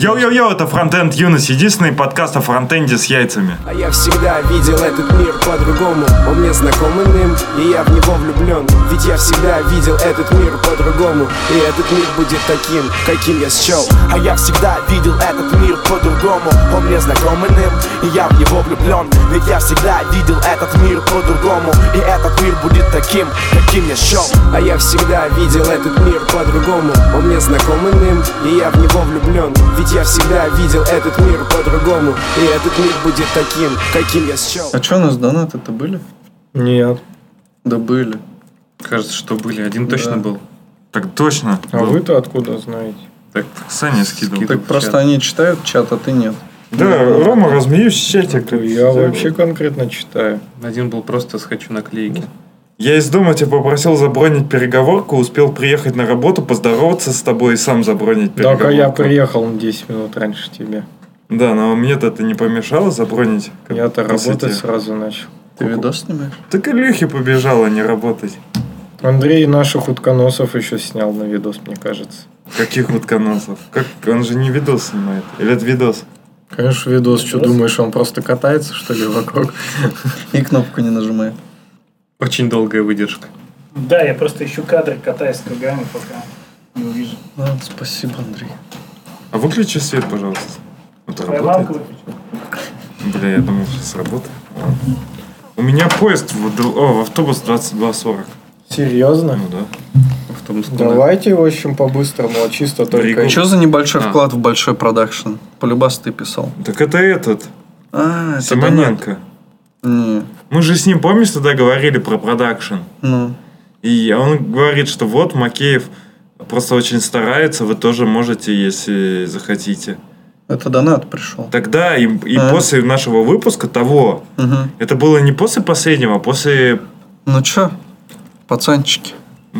Йоу-йоу-йоу, это Фронтенд Юность, единственный подкаст о фронтенде с яйцами. А я всегда видел этот мир по-другому. Он мне знаком иным, и я в него влюблен. Ведь я всегда видел этот мир по-другому. И этот мир будет таким, каким я счел. А я всегда видел этот мир по-другому. Он мне знаком иным, и я в него влюблен. Ведь я всегда видел этот мир по-другому. И этот мир будет таким, каким я счел. А я всегда видел этот мир по-другому. Он мне знаком иным, и я в него влюблен. Ведь я всегда видел этот мир по-другому И этот мир будет таким, каким я счел А что у нас донаты-то были? Нет. Да были. Кажется, что были. Один точно Да. был. Так точно. А Был. вы-то откуда знаете? Так, Саня скидывал. Так просто чат. они читают чат, а ты нет. Да, Рома, размеюсь в чате. как- Я вообще конкретно читаю. Один был просто «схочу наклейки». Я из дома тебя попросил забронить переговорку, успел приехать на работу, поздороваться с тобой и сам забронить переговорку. Так, а я приехал на 10 минут раньше тебя. Да, но мне-то это не помешало забронить. как Я-то работать сразу начал. Ты видос снимаешь? Так Илюхе побежала не работать. Андрей наших утконосов еще снял на видос, мне кажется. Каких утконосов? Как? Он же не видос снимает. Или это видос? Конечно, видос, что думаешь, он просто катается, что ли, вокруг? И кнопку не нажимает. Очень долгая выдержка. Да, я просто ищу кадры, катаюсь с кругами, пока не увижу. Ладно, спасибо, Андрей. А выключи свет, пожалуйста. Вот Твоя работает? Бля, я думал, сейчас работает. Ладно. У меня поезд в, о, в автобус 22.40. Серьезно? Ну да. Автобус куда? Давайте, в общем, по-быстрому, а чисто только... Что за небольшой А. вклад в большой продакшн? Полюбас ты писал. Так это этот, А, это Симоненко. донат. Не, Мы же с ним, помнишь, тогда говорили про продакшн? ну, И он говорит, что вот Макеев просто очень старается, вы тоже можете, если захотите. это донат пришел. Тогда и, и А. после нашего выпуска того, Мгм. это было не после последнего, а после, Ну чё, пацанчики.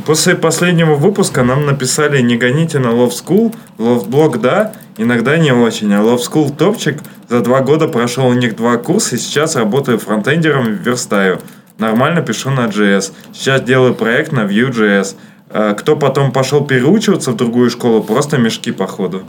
после последнего выпуска нам написали не гоните на Love School, Love Blog да, иногда не очень, а Love School топчик, за два года прошел у них два курса, и сейчас работаю фронтендером в верстаю. Нормально пишу на JS. Сейчас делаю проект на Vue.js. А Кто потом пошел переучиваться в другую школу, просто мешки походу.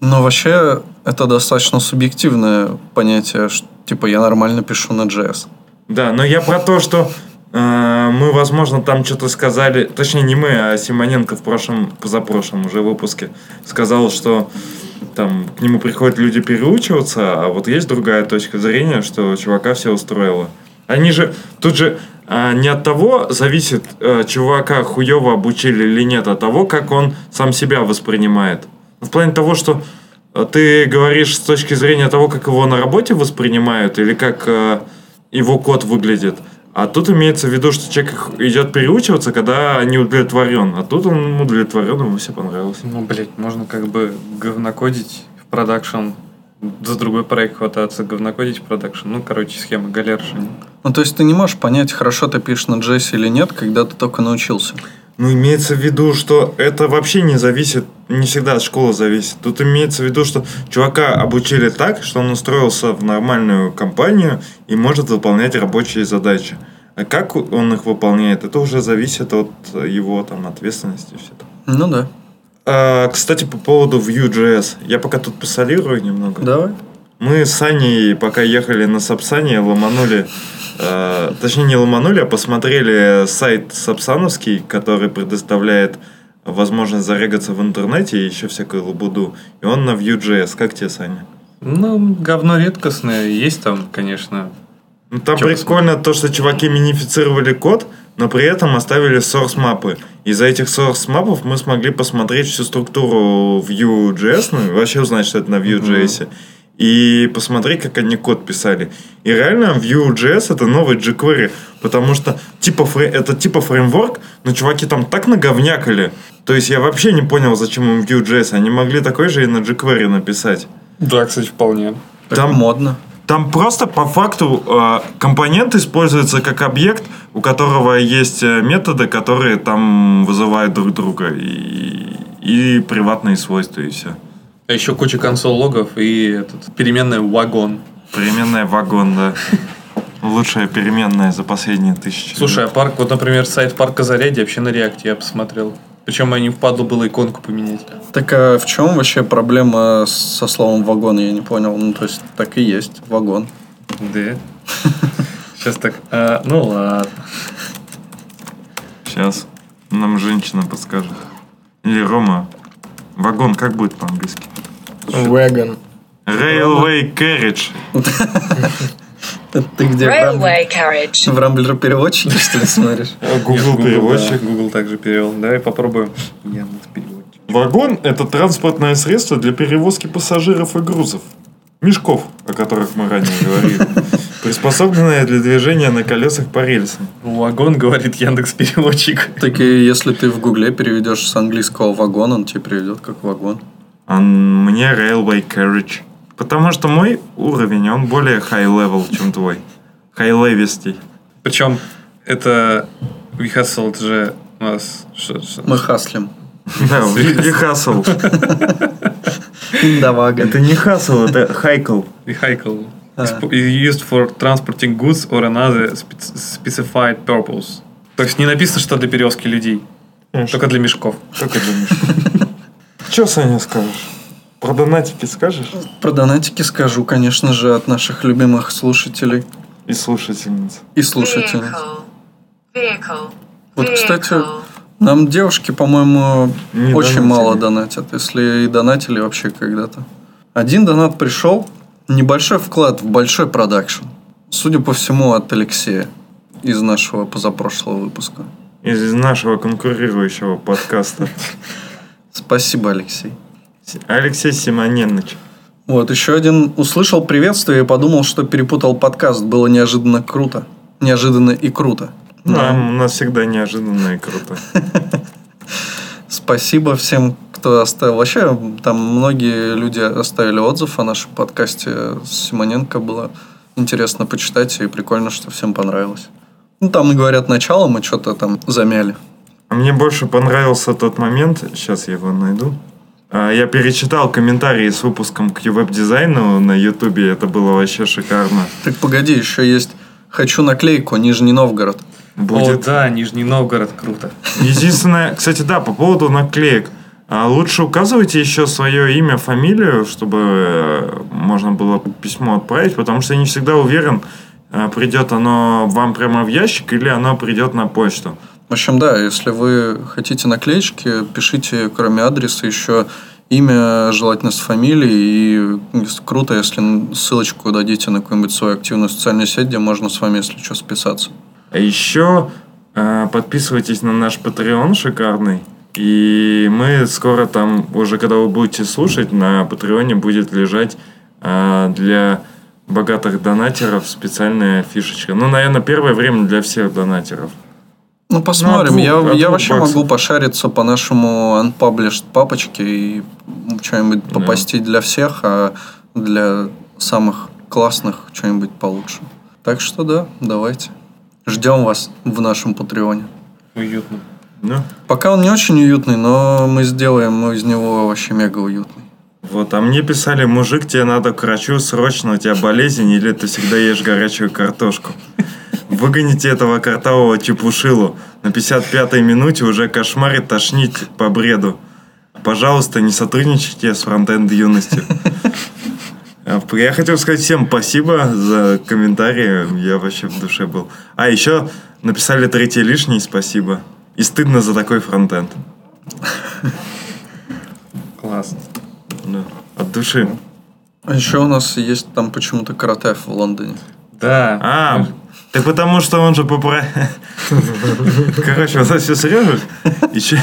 Но вообще, это достаточно субъективное понятие, что, типа, я нормально пишу на JS. Да, но я про то, что э, мы, возможно, там что-то сказали, точнее не мы, а Симоненко в прошлом, позапрошлом уже выпуске сказал, что там к нему приходят люди переучиваться, а вот есть другая точка зрения, что чувака все устроило. Они же, тут же а, не от того зависит, э, чувака хуево обучили или нет, а от того, как он сам себя воспринимает. В плане того, что э, ты говоришь с точки зрения того, как его на работе воспринимают, или как э, его код выглядит. А тут имеется в виду, что человек идет переучиваться, когда не удовлетворен. А тут он удовлетворен, ему все понравилось. Ну, блядь, можно как бы говнокодить в продакшн, за другой проект хвататься, говнокодить в продакшн. Ну, короче, схема галерши. Ну, то есть, ты не можешь понять, хорошо ты пишешь на JS или нет, когда ты только научился. Ну, имеется в виду, что это вообще не зависит, не всегда от школы зависит. Тут имеется в виду, что чувака обучили так, что он устроился в нормальную компанию и может выполнять рабочие задачи. А как он их выполняет, это уже зависит от его там ответственности и все это. Ну да. А, кстати, по поводу Vue.js. Я пока тут посолирую немного. Давай. Мы с Саней, пока ехали на Сапсане, ломанули, э, точнее не ломанули, а посмотрели сайт Сапсановский, который предоставляет возможность зарегаться в интернете и еще всякую лабуду. И он на Vue.js. Как тебе, Саня? Ну, говно редкостное. Есть там, конечно. Ну, там Чё прикольно то, что чуваки минифицировали код, но при этом оставили source мапы. Из-за этих source мапов мы смогли посмотреть всю структуру Vue.js, ну, и вообще узнать, что это на Vue.js. И посмотреть, как они код писали. И реально Vue.js это новый jQuery, потому что типа фрей- это типа фреймворк, но чуваки там так наговнякали. То есть я вообще не понял, зачем им Vue.js. Они могли такой же и на jQuery написать. Да, кстати, вполне. Так Там- модно. Там просто по факту э, компонент используется как объект, у которого есть э, методы, которые там вызывают друг друга. И, и приватные свойства, и все. А еще куча консоль логов и этот, переменная вагон. Переменная вагон, да. Лучшая переменная за последние тысячи. Слушай, а парк, вот, например, сайт парка Зарядье вообще на реакте я посмотрел. Причем они впадло было иконку поменять. Так а в чем вообще проблема со словом вагон, я не понял. Ну, то есть, так и есть, вагон. Да. Сейчас так. а, ну ладно. Сейчас нам женщина подскажет. Или Рома. Вагон как будет по-английски? Веган. Railway carriage. Ты где? В Railway carriage. Рамблер переводчике, что ли, смотришь? Google переводчик. Google также перевел. Давай попробуем. Яндекс переводчик. Вагон – это транспортное средство для перевозки пассажиров и грузов. Мешков, о которых мы ранее говорили. Приспособленное для движения на колесах по рельсам. Вагон, говорит Яндекс переводчик. Так и если ты в гугле переведешь с английского вагон, он тебе переведет как вагон. А мне railway carriage. Потому что мой уровень, он более high level, чем твой. High левистей. Причем это We Hustle, это же у нас... что- что- Мы хаслим. Да, не хасл. Да, вага. Это не хасл, это хайкл. Vehicle. Is used for transporting goods or another spe- specified purpose. То есть не написано, что для перевозки людей. Только для мешков. Только для мешков. Че, Саня, скажешь? Про донатики скажешь? Про донатики скажу, конечно же, от наших любимых слушателей И слушательниц. и слушательниц. Vehicle. Vehicle. Вот, кстати. Нам девушки, по-моему, Не очень донатили. мало донатят, если и донатили вообще когда-то. Один донат пришел, небольшой вклад в большой продакшн. Судя по всему, от Алексея из нашего позапрошлого выпуска. Из нашего конкурирующего подкаста. Спасибо, Алексей. Алексей Симоненныч. Вот, еще один услышал приветствие и подумал, что перепутал подкаст. Было неожиданно круто. Неожиданно и круто. Нам, у нас всегда неожиданно и круто. Спасибо всем, кто оставил. Вообще, там многие люди оставили отзыв о нашем подкасте с Симоненко. Было интересно почитать, и прикольно, что всем понравилось. Ну, там, говорят, начало мы что-то там замяли. А мне больше понравился тот момент, сейчас я его найду. А, Я перечитал комментарии с выпуском к веб-дизайну на ютубе, это было вообще шикарно. Так погоди, еще есть «Хочу наклейку, Нижний Новгород». Будет. О, да, Нижний Новгород, круто. Единственное, кстати, да, по поводу наклеек. А Лучше указывайте еще свое имя, фамилию, чтобы э, можно было письмо отправить, потому что я не всегда уверен, э, придет оно вам прямо в ящик или оно придет на почту. В общем, да, если вы хотите наклеечки, пишите, кроме адреса, еще имя, желательно с фамилией. И круто, если ссылочку дадите на какую-нибудь свою активную социальную сеть, где можно с вами, если что, списаться. А еще э, подписывайтесь на наш Patreon шикарный. И мы скоро там, уже когда вы будете слушать, на Патреоне будет лежать э, для богатых донатеров специальная фишечка. Ну, наверное, первое время для всех донатеров. Ну, посмотрим. двух- я от я вообще баксов. могу пошариться по нашему unpublished папочке и что-нибудь Да. попастить для всех, а для самых классных что-нибудь получше. Так что да, давайте. Ждем вас в нашем Патреоне. Уютно. Ну, Пока он не очень уютный, но мы сделаем из него вообще мега уютный. вот. А мне писали, мужик, тебе надо к врачу срочно, у тебя болезнь, или ты всегда ешь горячую картошку. Выгоните этого картавого чепушилу. На 55-й минуте уже кошмарит тошнить по бреду. Пожалуйста, не сотрудничайте с фронтенд юностью. А, Я хотел сказать всем спасибо за комментарии. Я вообще в душе был. А, еще написали третий лишний спасибо. И стыдно за такой фронтенд. Классно. Да. От души. А еще у нас есть там почему-то Каратаев в Лондоне. Да. А, ты потому что он же попра... Короче, вот это все срежешь. Еще,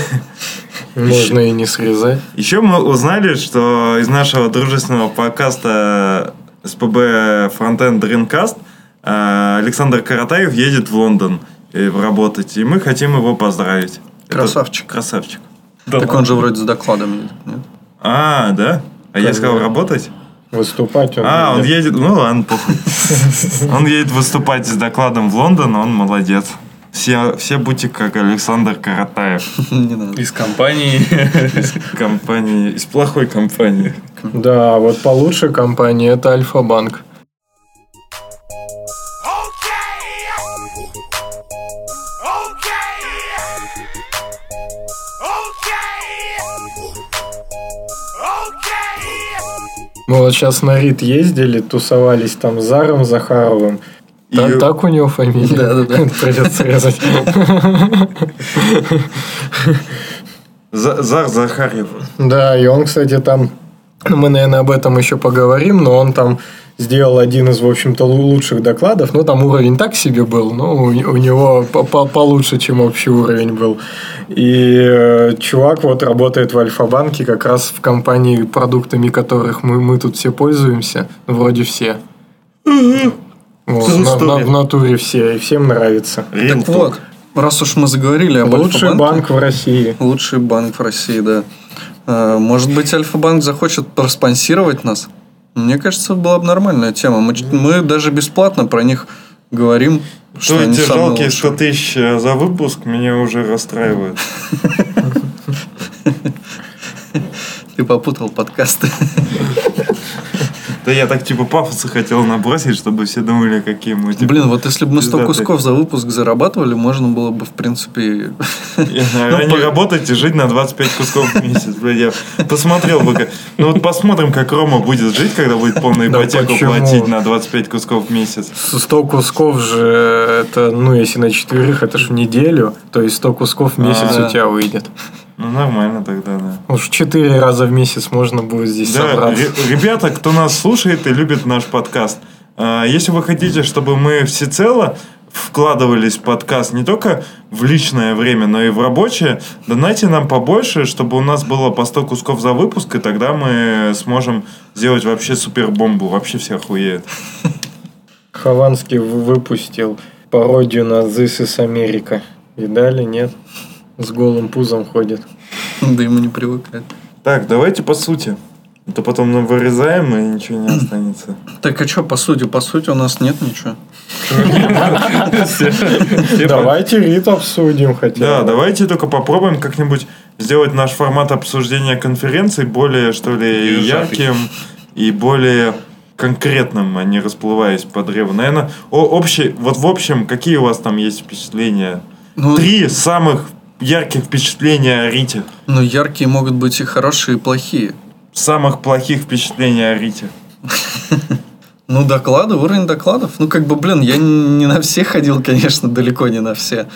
Можно и не срезать. еще мы узнали, что из нашего дружественного подкаста СПБ Frontend Dreamcast э, Александр Каратаев едет в Лондон э, работать. И мы хотим его поздравить. Это Красавчик. красавчик. Да так он же вроде с докладом едет, нет? А, да? А я сказал работать? Выступать он А, он будет. едет, ну ладно, похуй. Он едет выступать с докладом в Лондон, он молодец. Все, все будьте как Александр Каратаев. Из компании. Из компании, из плохой компании. Да, вот получше компания это Альфа-банк. Мы вот сейчас на РИД ездили, тусовались там с Заром Захаровым. Так, И- так у него фамилия? Да-да-да. Придется резать. За- Зар Захарьев. Да, и он, кстати, там... Мы, наверное, об этом еще поговорим, но он там сделал один из, в общем-то, лу- лучших докладов. Ну, там уровень так себе был, но у, у него по- по- получше, чем общий уровень был. И э, чувак вот работает в Альфа-банке как раз в компании, продуктами которых мы, мы тут все пользуемся. Ну, вроде все. Вот, на- на- в натуре все, и всем нравится. Так вот, раз уж мы заговорили об Лучший банк в России. Лучший банк в России, да. Э, Может быть, Альфа-банк захочет проспонсировать нас? Мне кажется, была бы нормальная тема. Мы, мы даже бесплатно про них говорим, что Что эти жалкие лучшие. 100 тысяч э, за выпуск меня уже расстраивают. Ты попутал подкасты. Да я так типа пафоса хотел набросить, чтобы все думали, какие мы типа, Блин, вот если бы мы 100 пиздатые. кусков за выпуск зарабатывали, можно было бы, в принципе... А не работать и жить на 25 кусков в месяц. Блядь, я посмотрел бы. Ну вот посмотрим, как Рома будет жить, когда будет полную ипотеку платить на 25 кусков в месяц. 100 кусков же, это, ну, если на четверых, это ж в неделю, то есть 100 кусков в месяц А. у тебя выйдет. Ну нормально тогда, да. Уж 4 раза в месяц можно будет здесь Да, собраться. ре- ребята, кто нас слушает и любит наш подкаст, а, если вы хотите, чтобы мы всецело вкладывались в подкаст не только в личное время, но и в рабочее, донайте нам побольше, чтобы у нас было по 100 кусков за выпуск, и тогда мы сможем сделать вообще супер бомбу. Вообще все охуеют. Хованский выпустил пародию на This is America. Видали, нет? С голым пузом ходит. Да ему не привыкать. Так, давайте по сути. А то потом мы вырезаем, и ничего не останется. Так а что, по сути, по сути у нас нет ничего. Давайте Рит обсудим хотя Да, бы. давайте только попробуем как-нибудь сделать наш формат обсуждения конференции более, что ли, ярким и более конкретным, а не расплываясь по древу. Наверное, о, общий, вот в общем, какие у вас там есть впечатления? Ну, Три самых ярких впечатления о Рите. ну, яркие могут быть и хорошие, и плохие. Самых плохих впечатлений о Рите. Ну, доклады, уровень докладов. Ну, как бы, блин, я не на все ходил, конечно, далеко не на все.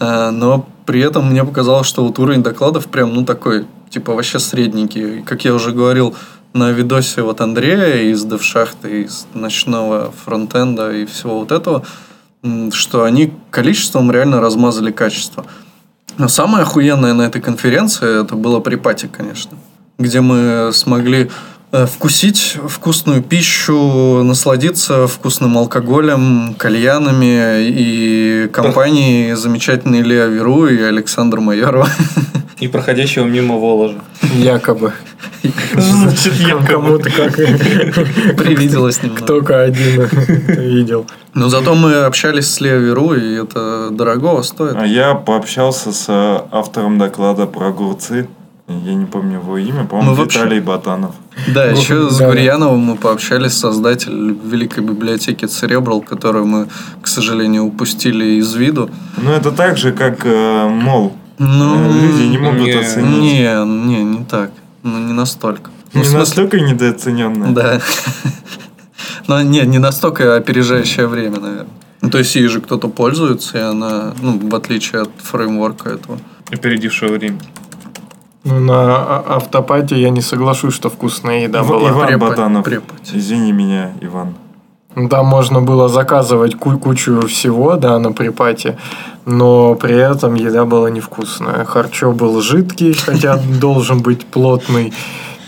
А, Но при этом мне показалось, что вот уровень докладов прям, ну, такой, типа, вообще средненький. Как я уже говорил на видосе вот Андрея из Девшахты, из ночного фронтенда и всего вот этого, что они количеством реально размазали качество. Но самое охуенное на этой конференции это было при пати, конечно. Где мы смогли э, вкусить вкусную пищу, насладиться вкусным алкоголем, кальянами и компанией замечательной Илья Веру и Александр Майорова. И проходящего мимо Воложа. Якобы. Значит, Кому-то как Привиделось немного. только один видел. Но зато мы общались с Илья Веру, и это дорогого стоит. А я пообщался с э, автором доклада про огурцы. Я не помню его имя, по-моему, Мы вообще- Виталий Батанов. Да, еще с. Гурьяновым мы пообщались, создатель Великой библиотеки Церебрал, которую мы, к сожалению, упустили из виду. Ну, это так же, как э, мол. Ну, Э, Люди не могут не, оценить. Не, не, не так. Ну, не настолько. Ну, Не смысле- настолько недооцененные. Да. Но не, не настолько опережающее время, наверное. Ну, то есть, ей же кто-то пользуется, и она, ну, в отличие от фреймворка этого. Опередившего время. Ну, на а- автопате я не соглашусь, что вкусная еда была. Иван Препод- Батанов. преподь. Извини меня, Иван. Ну, Там можно было заказывать ку- кучу всего, да, на припате, но при этом еда была невкусная. Харчо был жидкий, хотя должен быть плотный.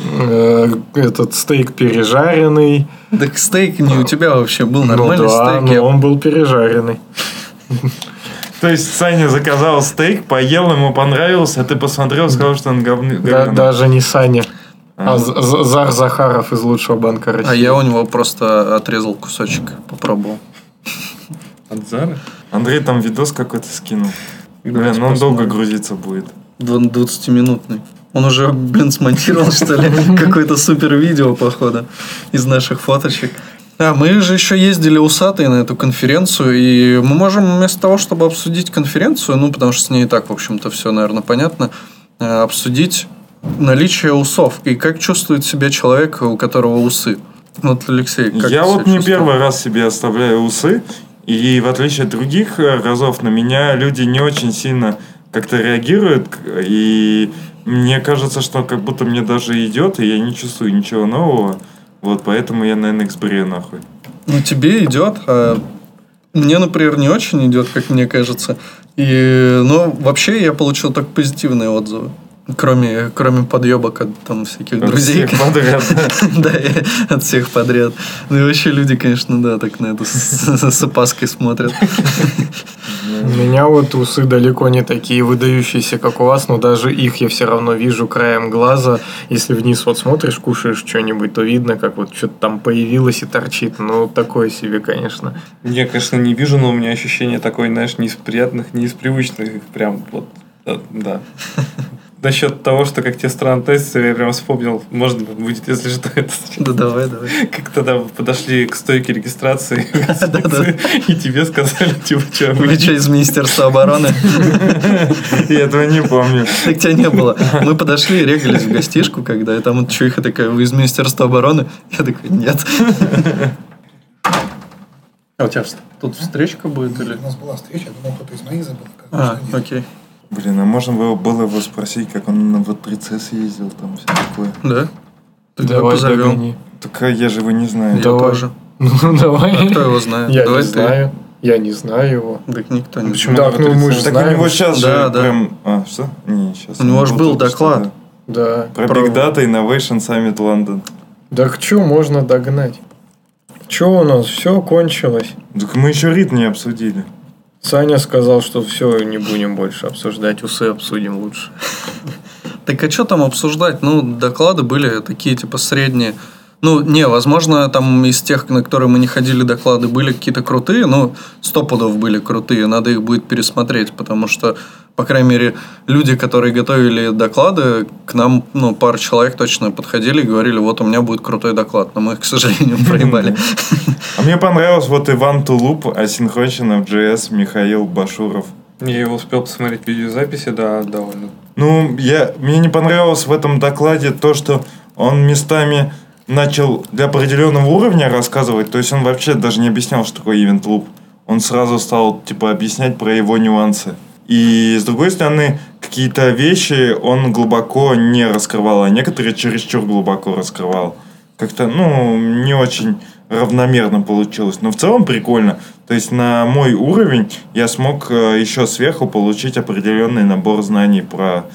Э, Этот стейк пережаренный. Так стейк не у тебя вообще был нормальный ну да, стейк. но он был пережаренный. То есть Саня заказал стейк, поел, ему понравился, а ты посмотрел, сказал, что он говны, Да, даже не Саня, а А. Зар Захаров из лучшего банка России. А я у него просто отрезал кусочек, попробовал. От Зары? Андрей там видос какой-то скинул. Блин, ну он долго грузиться будет. Дв- 20-минутный. Он уже, блин, смонтировал, что ли, какое-то супер видео, походу, из наших фоточек. А, мы же еще ездили усатые на эту конференцию, и мы можем вместо того, чтобы обсудить конференцию, ну, потому что с ней и так, в общем-то, все, наверное, понятно, э, обсудить наличие усов. И как чувствует себя человек, у которого усы? Вот, Алексей, как Я вот не чувствуешь? первый раз себе оставляю усы, и в отличие от других э, разов на меня люди не очень сильно как-то реагируют, и мне кажется, что как будто мне даже идет, и я не чувствую ничего нового. Вот, поэтому я, наверное, эксбрею нахуй. Ну, тебе идет, а мне, например, не очень идет, как мне кажется. И, ну, вообще я получил только позитивные отзывы. Кроме, кроме подъебок от там всяких От друзей. всех подряд. Да, и от всех подряд. Ну и вообще люди, конечно, да, так на это с, с опаской смотрят. У меня вот усы далеко не такие выдающиеся, как у вас, но даже их я все равно вижу краем глаза. Если вниз вот смотришь, кушаешь что-нибудь, то видно, как вот что-то там появилось и торчит. Ну, такое себе, конечно. Я, конечно, не вижу, но у меня ощущение такое, знаешь, не из приятных, не из привычных. Прям вот, э, да. Насчет того, что как тебе странно тестится, я прям вспомнил, можно будет, если что, это Да давай, давай. как тогда подошли к стойке регистрации и тебе сказали, типа, что, Вы что, из Министерства обороны? Я этого не помню. Так тебя не было. Мы подошли и регались в гостишку, когда и там вот чуиха такая, вы из Министерства обороны? Я такой, нет. А у тебя тут встречка будет или? У нас была встреча, я думал, кто-то из моих забыл. А, окей. Блин, а можно было, было его спросить, как он на В3C съездил, там все такое. Да? Тогда Давай позовем. догони. Так а я же его не знаю. Я Давай. тоже. Ну, давай. А кто его знает? Я Давай не ты. знаю. Я не знаю его. Так никто не Почему? знает. Так, ну мы же Так у знаем. него сейчас Да, же да. прям... А, что? Не, сейчас. У него ж был доклад. Да. Про Big Data Innovation Summit London. Так что можно догнать? Что у нас? Все кончилось. Так мы еще рит не обсудили. Саня сказал, что все, не будем больше обсуждать, усы обсудим лучше. Так а что там обсуждать? Ну, доклады были такие, типа, средние. Ну, не, возможно, там из тех, на которые мы не ходили доклады, были какие-то крутые, но сто пудов были крутые, надо их будет пересмотреть, потому что, по крайней мере, люди, которые готовили доклады, к нам, ну, пару человек точно подходили и говорили, вот у меня будет крутой доклад, но мы их, к сожалению, проебали. А мне понравилось вот Иван Тулуп, асинхронщина в JS, Михаил Башуров. Я его успел посмотреть видеозаписи, да, довольно. Ну, я, мне не понравилось в этом докладе то, что он местами начал для определенного уровня рассказывать, то есть он вообще даже не объяснял, что такое Event Loop. Он сразу стал, типа, объяснять про его нюансы. И, с другой стороны, какие-то вещи он глубоко не раскрывал, а некоторые чересчур глубоко раскрывал. Как-то, ну, не очень равномерно получилось. Но в целом прикольно. То есть на мой уровень я смог э, еще сверху получить определенный набор знаний про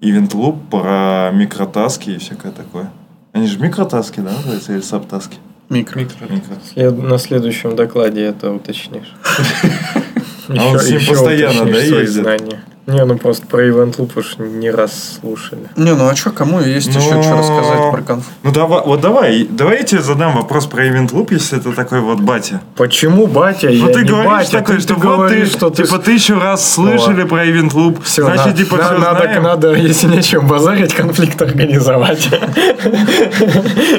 Event Loop, про микротаски и всякое такое. Они же микротаски, да, называются, или сабтаски? Микро. Микро. След- На следующем докладе это уточнишь. А он с ним постоянно, да, ездит? Не, ну просто про Event Loop уж не раз слушали. Не, ну а что, кому есть еще Но- что рассказать про конф? Ну давай, вот давай, давай я тебе задам вопрос про Event Loop, если это такой вот батя. Почему батя? Ну я ты не говоришь батя, такой, ты- что ты вот ты, говоришь, что ты типа тысячу раз слышали Вот. про Event Loop, Все, значит, типа все надо, знаем. надо, если нечем базарить, конфликт организовать.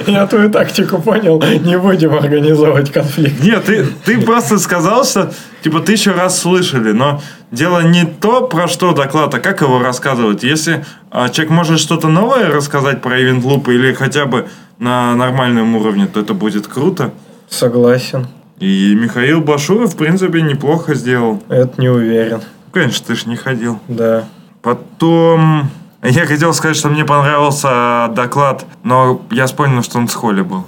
Я твою тактику понял, не будем организовывать конфликт. Нет, ты, ты просто сказал, что типа тысячу раз слышали, но дело не то, про что доклад, а как его рассказывать. Если а, человек может что-то новое рассказать про Event Loop или хотя бы на нормальном уровне, то это будет круто. Согласен, И Михаил Башуров, в принципе, неплохо сделал. это не уверен, Конечно, ты ж не ходил. да. Потом... Я хотел сказать, что мне понравился доклад, но я вспомнил, что он с Холли был.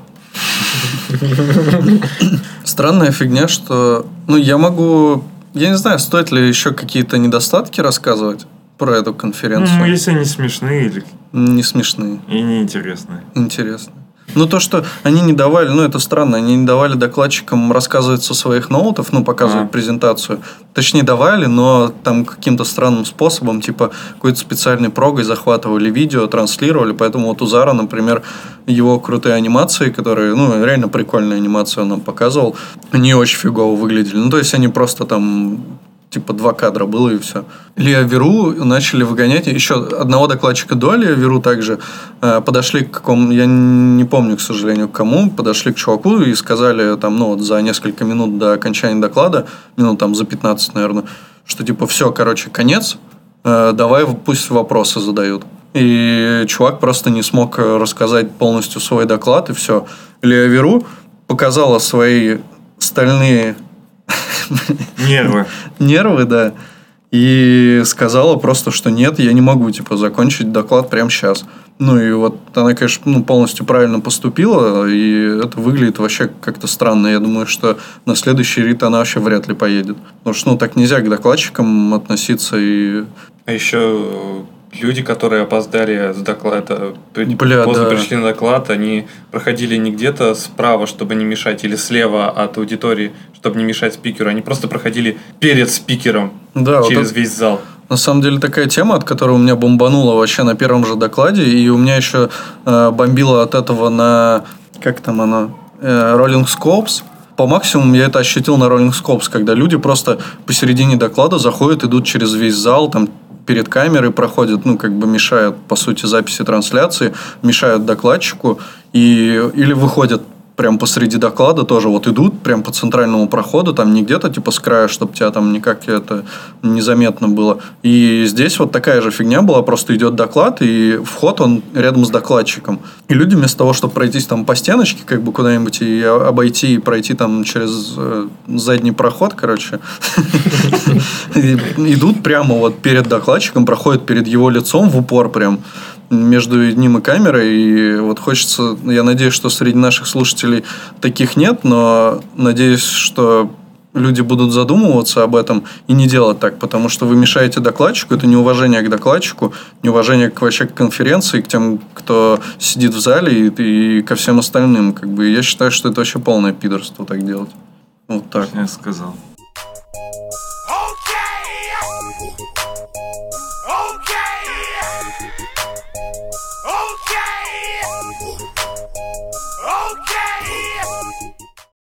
Странная фигня, что... Ну, я могу... Я не знаю, стоит ли еще какие-то недостатки рассказывать про эту конференцию. Ну, если они смешные или Не смешные, и неинтересные. интересные. Ну, то, что они не давали, ну, это странно, они не давали докладчикам рассказывать со своих ноутов, ну, показывать А. презентацию. Точнее, давали, но там каким-то странным способом, типа, какой-то специальной прогой захватывали видео, транслировали, поэтому вот у Зара, например, его крутые анимации, которые, ну, реально прикольная анимация он нам показывал, они очень фигово выглядели. Ну, то есть, они просто там типа два кадра было и все. Илья Веру начали выгонять. Еще одного докладчика до Илья Веру также э, подошли к какому, я не помню, к сожалению, к кому, подошли к чуваку и сказали там, ну вот за несколько минут до окончания доклада, минут там за 15, наверное, что типа все, короче, конец, э, давай пусть вопросы задают. и чувак просто не смог рассказать полностью свой доклад, и все. Лея Веру показала свои стальные Нервы. нервы, да, и сказала просто, что нет, я не могу, типа, закончить доклад прямо сейчас. Ну, и вот она, конечно, ну, полностью правильно поступила, и это выглядит вообще как-то странно. Я думаю, что на следующий рит она вообще вряд ли поедет. Потому что, ну, так нельзя к докладчикам относиться и... А еще люди, которые опоздали с доклада, Бля, поздно да. пришли на доклад, они проходили не где-то справа, чтобы не мешать, или слева от аудитории, чтобы не мешать спикеру. Они просто проходили перед спикером Да, вот через это- весь зал. На самом деле такая тема, от которой у меня бомбануло вообще на первом же докладе, и у меня еще э, бомбило от этого на как там оно Э, Rolling Scopes. По максимуму я это ощутил на Rolling Scopes, когда люди просто посередине доклада заходят, идут через весь зал, там перед камерой проходят, ну, как бы мешают, по сути, записи трансляции, мешают докладчику, и, или выходят прям посреди доклада тоже вот идут прям по центральному проходу, там не где-то типа с края, чтобы тебя там никак это незаметно было. И здесь вот такая же фигня была, просто идет доклад, и вход он рядом с докладчиком. И люди вместо того, чтобы пройтись там по стеночке, как бы куда-нибудь и обойти, и пройти там через э, задний проход, короче, идут прямо вот перед докладчиком, проходят перед его лицом в упор прям между ним и камерой. И вот хочется, я надеюсь, что среди наших слушателей таких нет, но надеюсь, что люди будут задумываться об этом и не делать так, потому что вы мешаете докладчику, это неуважение к докладчику, неуважение к вообще к конференции, к тем, кто сидит в зале и, и ко всем остальным. Как бы я считаю, что это вообще полное пидорство так делать. Вот так. Я сказал.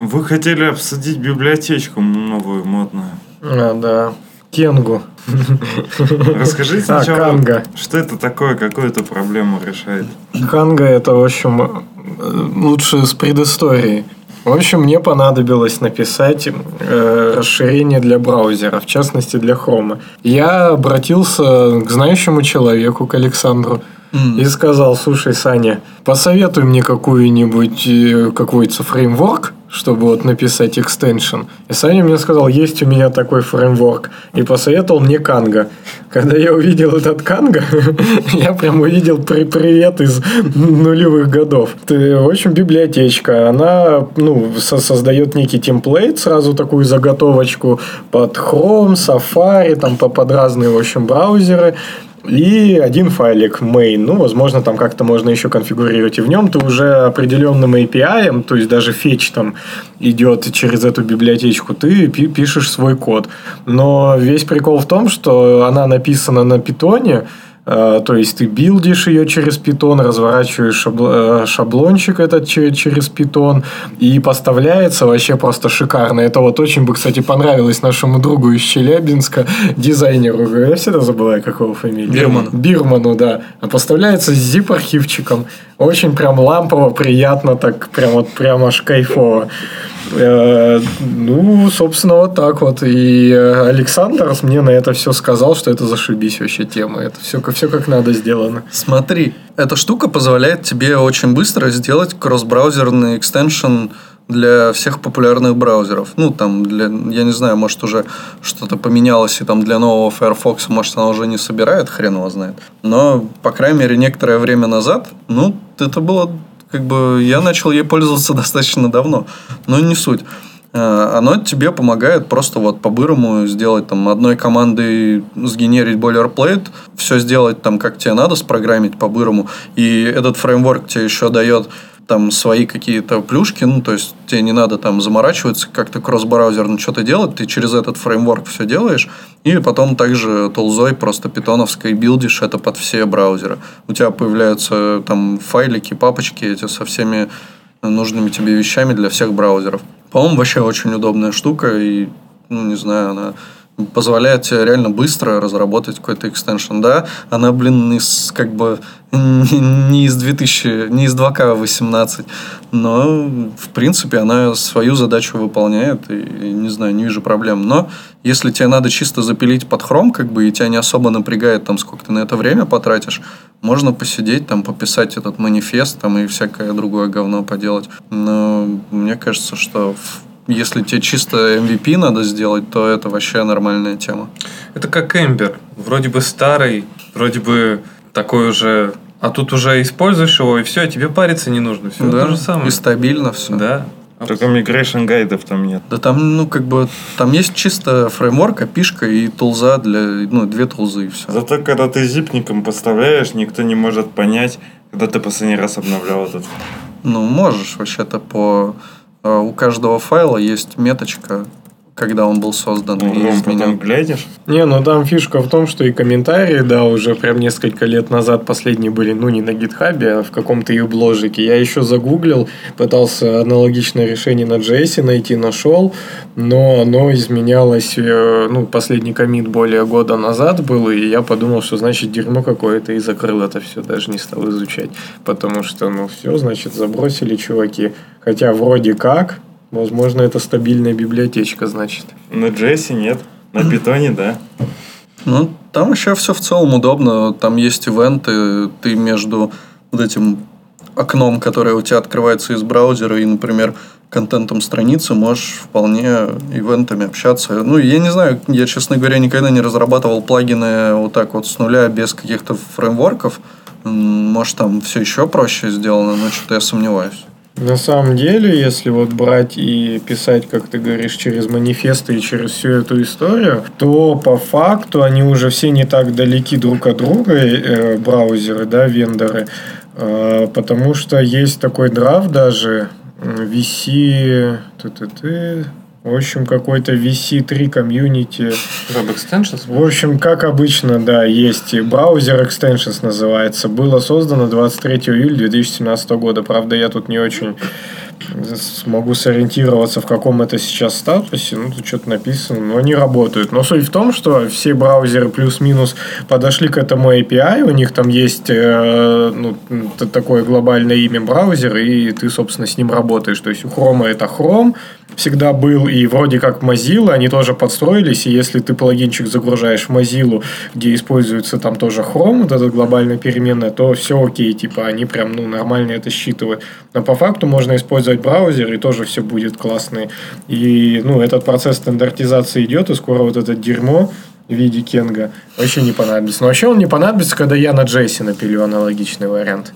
Вы хотели обсудить библиотечку новую, модную. А, да. Кенгу. Расскажите А, сначала, Канга. что это такое, какую это проблему решает. Ханга это, в общем, э, лучше с предысторией. В общем, мне понадобилось написать э, расширение для браузера, в частности для Хрома. Я обратился к знающему человеку, к Александру, и сказал, слушай, Саня, посоветуй мне какую-нибудь, э, какой-то фреймворк, чтобы вот написать экстеншн. И Саня мне сказал, есть у меня такой фреймворк. И посоветовал мне Канга. Когда я увидел этот Канга, я прям увидел при привет из нулевых годов. Ты, в общем, библиотечка. Она ну, со- создает некий темплейт, сразу такую заготовочку под Chrome, Safari, там по- под разные, в общем, браузеры. И один файлик main, ну, возможно, там как-то можно еще конфигурировать. И в нем ты уже определенным API, то есть даже фетч там идет через эту библиотечку, ты пи- пишешь свой код. Но весь прикол в том, что она написана на питоне, то есть ты билдишь ее через питон, разворачиваешь э, шаблончик этот че- через питон и поставляется вообще просто шикарно. Это вот очень бы, кстати, понравилось нашему другу из Челябинска, дизайнеру. Я всегда забываю, как его фамилия. Бирману. Бирману, да. А поставляется с zip-архивчиком. Очень прям лампово, приятно, так прям вот прям аж кайфово. Э, Ну, собственно, вот так вот. И э, Александр мне на это все сказал, что это зашибись вообще тема. Это все, все как надо сделано. Смотри, эта штука позволяет тебе очень быстро сделать кросс-браузерный экстеншн для всех популярных браузеров. Ну, там, для, я не знаю, может, уже что-то поменялось, и там для нового Firefox, может, она уже не собирает, хрен его знает. Но, по крайней мере, некоторое время назад, ну, это было, как бы, я начал ей пользоваться достаточно давно. Но не суть. Э, Оно тебе помогает просто вот по-бырому сделать там одной командой сгенерить бойлерплейт, все сделать там как тебе надо, спрограммить по-бырому. И этот фреймворк тебе еще дает там свои какие-то плюшки, ну, то есть тебе не надо там заморачиваться, как-то кросс-браузерно что-то делать, ты через этот фреймворк все делаешь, и потом также тулзой просто питоновской билдишь это под все браузеры. У тебя появляются там файлики, папочки эти со всеми нужными тебе вещами для всех браузеров. По-моему, вообще очень удобная штука, и, ну, не знаю, она позволяет тебе реально быстро разработать какой-то экстеншн. Да, она, блин, из, как бы не из 2000, не из 2К18, но, в принципе, она свою задачу выполняет, и, не знаю, не вижу проблем. Но если тебе надо чисто запилить под хром, как бы, и тебя не особо напрягает, там, сколько ты на это время потратишь, Можно посидеть там, пописать этот манифест там и всякое другое говно поделать. Но мне кажется, что если тебе чисто MVP надо сделать, то это вообще нормальная тема. Это как Эмбер. Вроде бы старый, вроде бы такой уже... А тут уже используешь его, и все, тебе париться не нужно. Все да, то же самое. и стабильно все. Да. Только migration гайдов там нет. Да там, ну, как бы, там есть чисто фреймворк, опишка и тулза для, ну, две тулзы и все. Зато когда ты зипником подставляешь, никто не может понять, когда ты последний раз обновлял этот. Ну, можешь вообще-то по... э, У каждого файла есть меточка, когда он был создан Ну, и изменен. глядишь. Не, ну там фишка в том, что и комментарии, да, уже прям несколько лет назад последние были, ну, не на гитхабе, а в каком-то их бложике. Я еще загуглил, пытался аналогичное решение на JS найти, нашел, но оно изменялось, э, ну, последний комит более года назад был, и я подумал, что значит дерьмо какое-то, и закрыл это все, даже не стал изучать. Потому что, ну, все, значит, забросили чуваки. Хотя вроде как, возможно, это стабильная библиотечка, значит. На JS нет. На питоне, да. Ну, там вообще все в целом удобно. Там есть ивенты, ты между вот этим окном, которое у тебя открывается из браузера, и, например, контентом страницы можешь вполне ивентами общаться. Ну, я не знаю, я, честно говоря, никогда не разрабатывал плагины вот так вот с нуля, без каких-то фреймворков. Может, там все еще проще сделано, но что-то я сомневаюсь. На самом деле, если вот брать и писать, как ты говоришь, через манифесты и через всю эту историю, то по факту они уже все не так далеки друг от друга, э, браузеры, да, вендоры, э, потому что есть такой драфт даже, VC, ты-ты-ты, в общем, какой-то VC3 комьюнити, Web Extensions? в общем, как обычно, да, есть и браузер Extensions называется. Было создано 23 июля 2017 года. Правда, я тут не очень смогу сориентироваться, в каком это сейчас статусе. Ну, тут что-то написано, но они работают. Но суть в том, что все браузеры плюс-минус подошли к этому API. У них там есть э, ну, такое глобальное имя браузера, и ты, собственно, с ним работаешь. То есть у Chrome это Chrome всегда был, и вроде как Mozilla, они тоже подстроились, и если ты плагинчик загружаешь в Mozilla, где используется там тоже Chrome, вот эта глобальная переменная, то все окей, типа они прям ну, нормально это считывают. Но по факту можно использовать браузер, и тоже все будет классно. И ну, этот процесс стандартизации идет, и скоро вот это дерьмо в виде Кенга вообще не понадобится. Но вообще он не понадобится, когда я на Джесси напилю аналогичный вариант.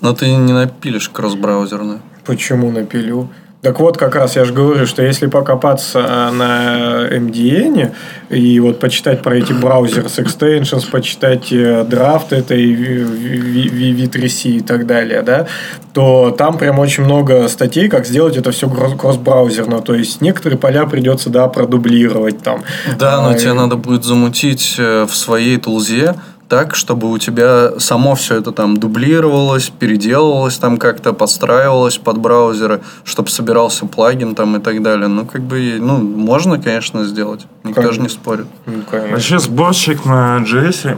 Но ты не напилишь кросс-браузерную. Почему напилю? Так вот, как раз я же говорю, что если покопаться на MDN и вот почитать про эти браузеры с extensions, почитать э, драфт этой V3C и так далее, да, то там прям очень много статей, как сделать это все кросс-браузерно. То есть некоторые поля придется, да, продублировать там. Да, но А, тебе и- надо будет замутить э, в своей тулзе так, чтобы у тебя само все это там дублировалось, переделывалось там как-то, подстраивалось под браузеры, чтобы собирался плагин там и так далее. Ну, как бы, ну, можно, конечно, сделать. Никто Как- же не спорит. Ну, конечно. Вообще сборщик на JS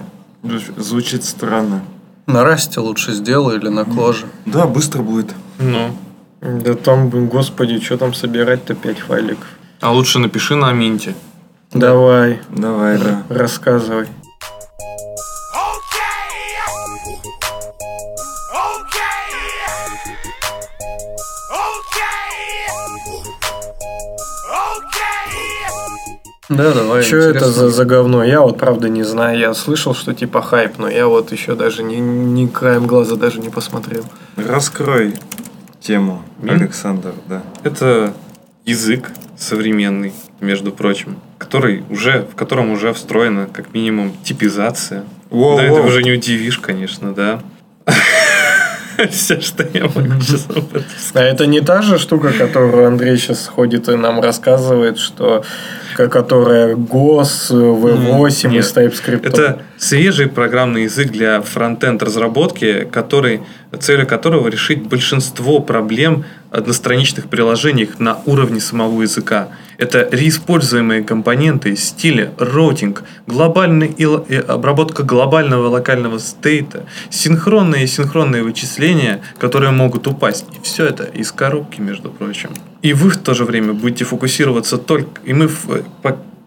звучит странно. На расте лучше сделай или на кложе. Да, быстро будет. Ну. Да там, блин, господи, что там собирать-то 5 файликов? А лучше напиши на Минте. Давай, Давай, да. рассказывай. Да, давай. Что это за, за говно? Я вот правда не знаю. Я слышал, что типа хайп, но я вот еще даже ни, ни краем глаза даже не посмотрел. Раскрой тему, Мин? Александр, да. Это язык современный, между прочим, который уже, в котором уже встроена как минимум типизация. Воу, да, это воу. уже не удивишь, конечно, да. Все, что я могу сейчас об этом сказать. А это не та же штука, которую Андрей сейчас ходит и нам рассказывает, что ко- которая GOS, V8 Нет. из TypeScript. Это свежий программный язык для фронтенд разработки, который, целью которого решить большинство проблем одностраничных приложений на уровне самого языка. Это реиспользуемые компоненты, стили, роутинг, глобальный и обработка глобального и локального стейта, синхронные и асинхронные вычисления, которые могут упасть. И все это из коробки, между прочим. И вы в то же время будете фокусироваться только... И мы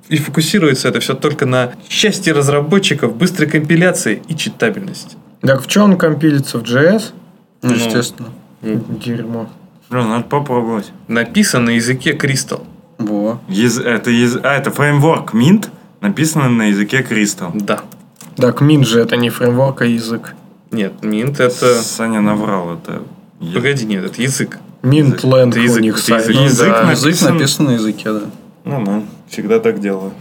и фокусируется это все только на счастье разработчиков, быстрой компиляции и читабельности. Так в чем он компилится? В JS? Ну, естественно. Дерьмо. Блин, надо попробовать. Написан на языке Crystal. Во. Яз- Это, яз- а, это фреймворк Mint, написано на языке Crystal. Да. Так, Mint же это не фреймворк, а язык. Нет, Mint это... Саня наврал, это... я- Погоди, нет, это язык. Mint Lang Это у язык, них сайт. язык. Ну Язык да. на- Язык Написан- написан на языке, да. Нормально. Всегда так делаю.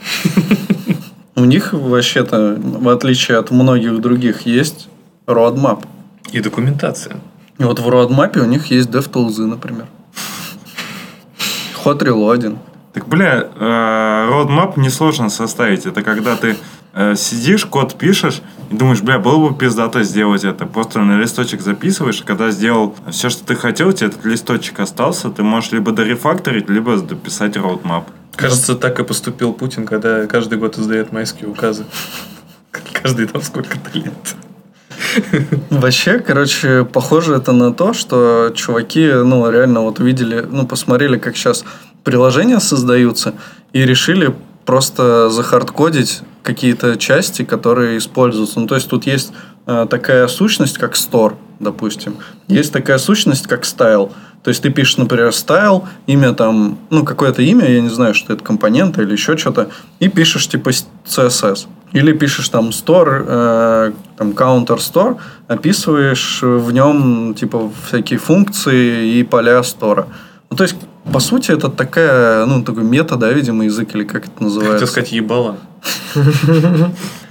У них вообще-то, в отличие от многих других, есть roadmap. И документация. И вот в roadmap у них есть DevTools, например. Hot Reloading. Так, бля, э, roadmap несложно составить. Это когда ты э, сидишь, код пишешь и думаешь, бля, было бы пиздато сделать это. Просто на листочек записываешь, и когда сделал все, что ты хотел, у тебя этот листочек остался, ты можешь либо дорефакторить, либо дописать roadmap. Кажется, так и поступил Путин, когда каждый год издает майские указы. Каждый там сколько-то лет. Вообще, короче, похоже это на то, что чуваки, ну, реально вот увидели, ну, посмотрели, как сейчас приложения создаются, и решили просто захардкодить какие-то части, которые используются. Ну, то есть тут есть э, такая сущность, как store, допустим. Есть такая сущность, как style. То есть ты пишешь, например, style, имя там, ну, какое-то имя, я не знаю, что это компонент или еще что-то, и пишешь типа CSS. Или пишешь там store, э, там counter store, описываешь в нем типа всякие функции и поля стора. Ну, то есть, по сути, это такая, ну, такой мета, да, видимо, язык, или как это называется. Хотел сказать, ебало.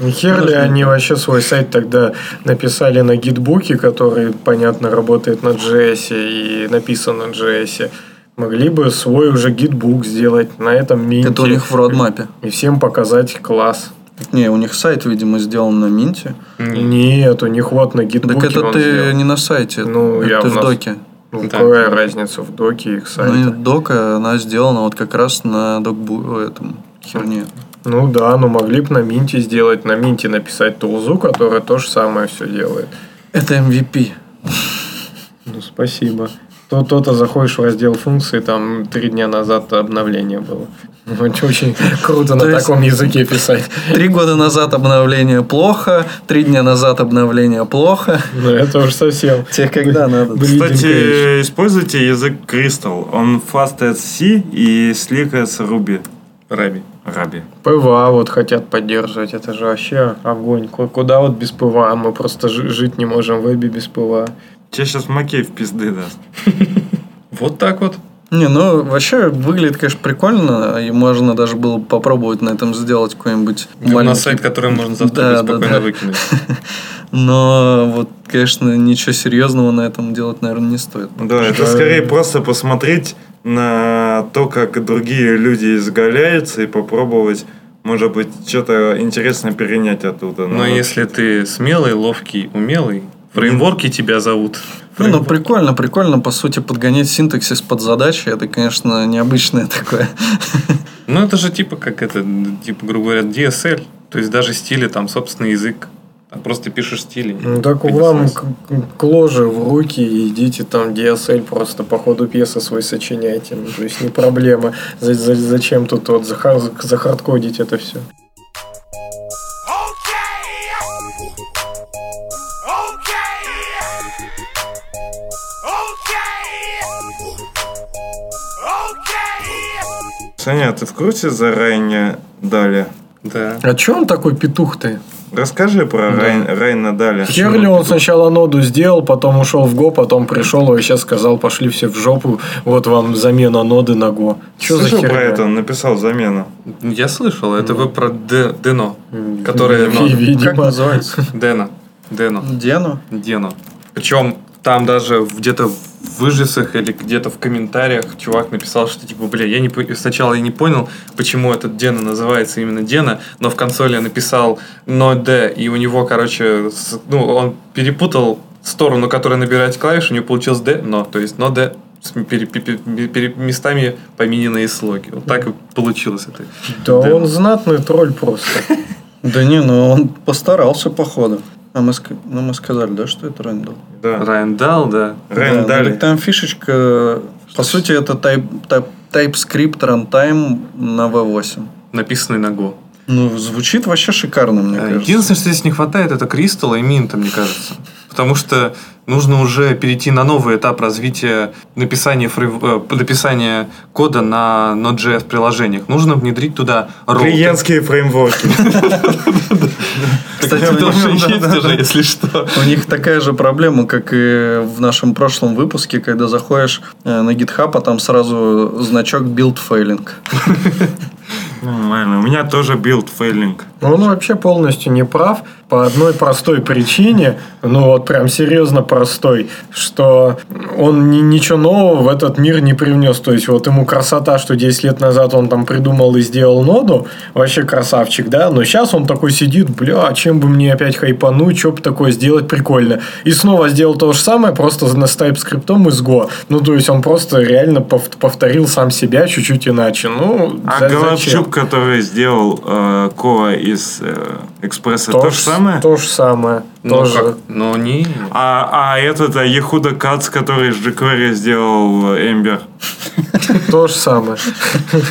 Хер ли они вообще свой сайт тогда написали на гитбуке, который, понятно, работает на JS и написан на JS. Могли бы свой уже гитбук сделать на этом минте. Это у них в родмапе. И всем показать класс. Не, у них сайт, видимо, сделан на Минте. Нет, у них вот на гитбуке Так это ты сделан. не на сайте, Ну, это я ты в нас- доке. Ну, Да. какая разница в доке их сайта? Ну, и дока, она сделана вот как раз на докбу этом херне. Ну да, но могли бы на Минте сделать, на Минте написать тулзу, которая то же самое все делает. Это MVP. Ну, спасибо. То, то-то заходишь в раздел функции, там три дня назад обновление было. Очень круто на таком языке писать. Три года назад обновление плохо, три дня назад обновление плохо. Ну, это уж совсем. Тебе когда надо? Кстати, используйте язык Crystal. Он fast as C и slick as Ruby. Ruby. Ruby. PWA вот хотят поддерживать, это же вообще огонь. Ку- Куда вот без PWA? Мы просто жи- жить не можем в вебе без PWA. Тебе сейчас Макей в пизды даст. Вот так вот. Не, ну вообще выглядит, конечно, прикольно, и можно даже было бы попробовать на этом сделать какой-нибудь На маленький- сайт, который можно завтра Да, да, спокойно да. выкинуть. Но вот, конечно, ничего серьезного на этом делать, наверное, не стоит. Да, это скорее просто посмотреть на то, как другие люди изгаляются и попробовать, может быть, что-то интересное перенять оттуда. Но вот если ты смелый, ловкий, умелый, фреймворки тебя зовут. Ну, ну, прикольно, прикольно, по сути, подгонять синтаксис под задачи, это, конечно, необычное такое. Ну, это же типа как это, типа, грубо говоря, DSL. То есть даже стили, там, собственный язык. Там просто пишешь стили. Ну так вам к, к ложе в руки идите там DSL просто по ходу пьесы свой сочиняйте. Ну, то есть не проблема. За- за- зачем тут вот захар- захардкодить это все? Саня, а ты в курсе за Райня Дали? Да. А че он такой петух-то? Расскажи про Райн, Райна Дали. Хер ли он сначала ноду сделал, потом ушел в Го, потом пришел и сейчас сказал, пошли все в жопу, вот вам замена ноды на Го. Че за Слышал херня? про это? Он написал замену. Я слышал, это вы про Д- Дено. Которое. Как называется? Дена. Дено. Дену? Дено. Причем там даже где-то в выжисах или где-то в комментариях чувак написал, что типа, бля, я не сначала я не понял, почему этот Дена называется именно Дена, но в консоли я написал но Д, и у него, короче, ну, он перепутал сторону, которая набирать клавиши, у него получилось Д, но, то есть но Д с пере- пере- пере- местами помененные слоги. Вот так и получилось это. Да Дэн. он знатный тролль просто. Да не, ну он постарался, походу. А мы, ну, мы сказали, да, что это Рэндалл? Да. Райан Дал, да. Райн Да, так там фишечка, по сути, это type, type, TypeScript runtime на V8. Написанный на Go. Ну, звучит вообще шикарно, мне Э, кажется. Единственное, что здесь не хватает, это Кристалла и Минта, мне кажется. Потому что нужно уже перейти на новый этап развития написания, фрейв- э, написания кода на Node.js приложениях. Нужно внедрить туда роуты. Клиентские фреймворки. Кстати, них- есть уже, если что. У них такая же проблема, как и в нашем прошлом выпуске, когда заходишь э, на GitHub, а там сразу значок build failing. Нормально. У меня тоже build failing. Ну, он вообще полностью не прав по одной простой причине, ну вот прям серьезно простой, что он ни- ничего нового в этот мир не привнес. То есть вот ему красота, что 10 лет назад он там придумал и сделал ноду, вообще красавчик, да, но сейчас он такой сидит, бля, а чем бы мне опять хайпануть, что бы такое сделать прикольно. И снова сделал то же самое, просто на с TypeScript из Go. Ну, то есть он просто реально пов- повторил сам себя чуть-чуть иначе. Ну, А за-? Головчук, который сделал э, Коа из э, Экспресса, то, же самое? То же самое. Ну, тоже. как? Ну, не. А, а этот а, Ехуда Кац, который из jQuery сделал э, Ember. То же самое.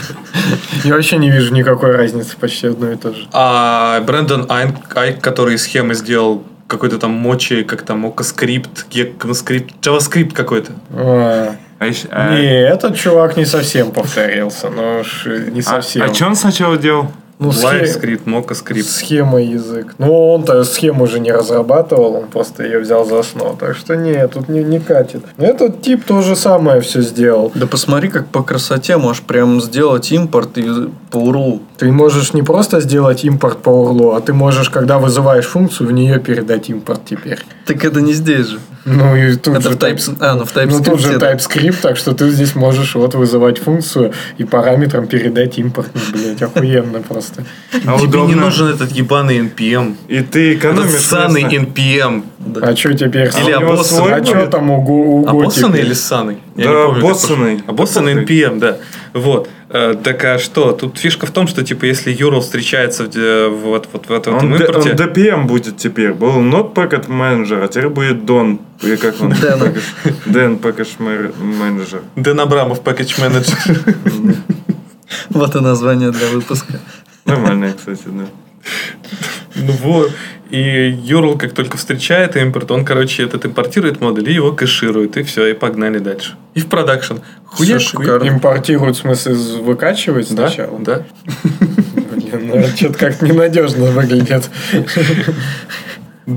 Я вообще не вижу никакой разницы, почти одно и то же. А Брэндон Айк, который схемы сделал какой-то там мочи, как там OCScript, ECMAScript, JavaScript какой-то. А, А а- Не, этот чувак не совсем повторился, но уж не а, совсем. а что он сначала делал? Ну, схе- LiveScript, MochaScript. Схема язык. Ну, он-то схему же не разрабатывал, он просто ее взял за основу. Так что нет, тут не, не катит. Этот тип то же самое все сделал. Да посмотри, как по красоте можешь прям сделать импорт и по URL. Ты можешь не просто сделать импорт по урлу, а ты можешь, когда вызываешь функцию, в нее передать импорт теперь. Так это не здесь же. Ну и тут Это же в Types- а, ну, в Ну тут же TypeScript, да. TypeScript, так что ты здесь можешь вот вызывать функцию и параметрам передать импорт. Ну, блядь, охуенно просто. А Тебе не удобно. нужен этот ебаный NPM. И ты Этот экономишь ссаный место. NPM. А что теперь? Или А обоссанный. А что там у, у А Го боссанный теперь? или ссаный? Да, не помню, как боссанный. прошлый. А боссанный NPM, да. Вот. Э, Так а что? Тут фишка в том, что типа если URL встречается в, де- вот, вот в этом Он, Д- импорте... он DPM будет теперь. Был Not Packet Manager, а теперь будет Don. Или как он? Дэн. Дэн Package Manager. Дэн Абрамов, пакетч менеджер. Вот и название для выпуска. Нормальная, кстати, да. Ну вот. И URL как только встречает импорт, он, короче, этот импортирует модуль и его кэширует. И все, и погнали дальше. И в продакшн. Хуяк. шикарно. Импортируют, в смысле, выкачивать Да, сначала? да. Блин, ну это что-то как ненадежно выглядит.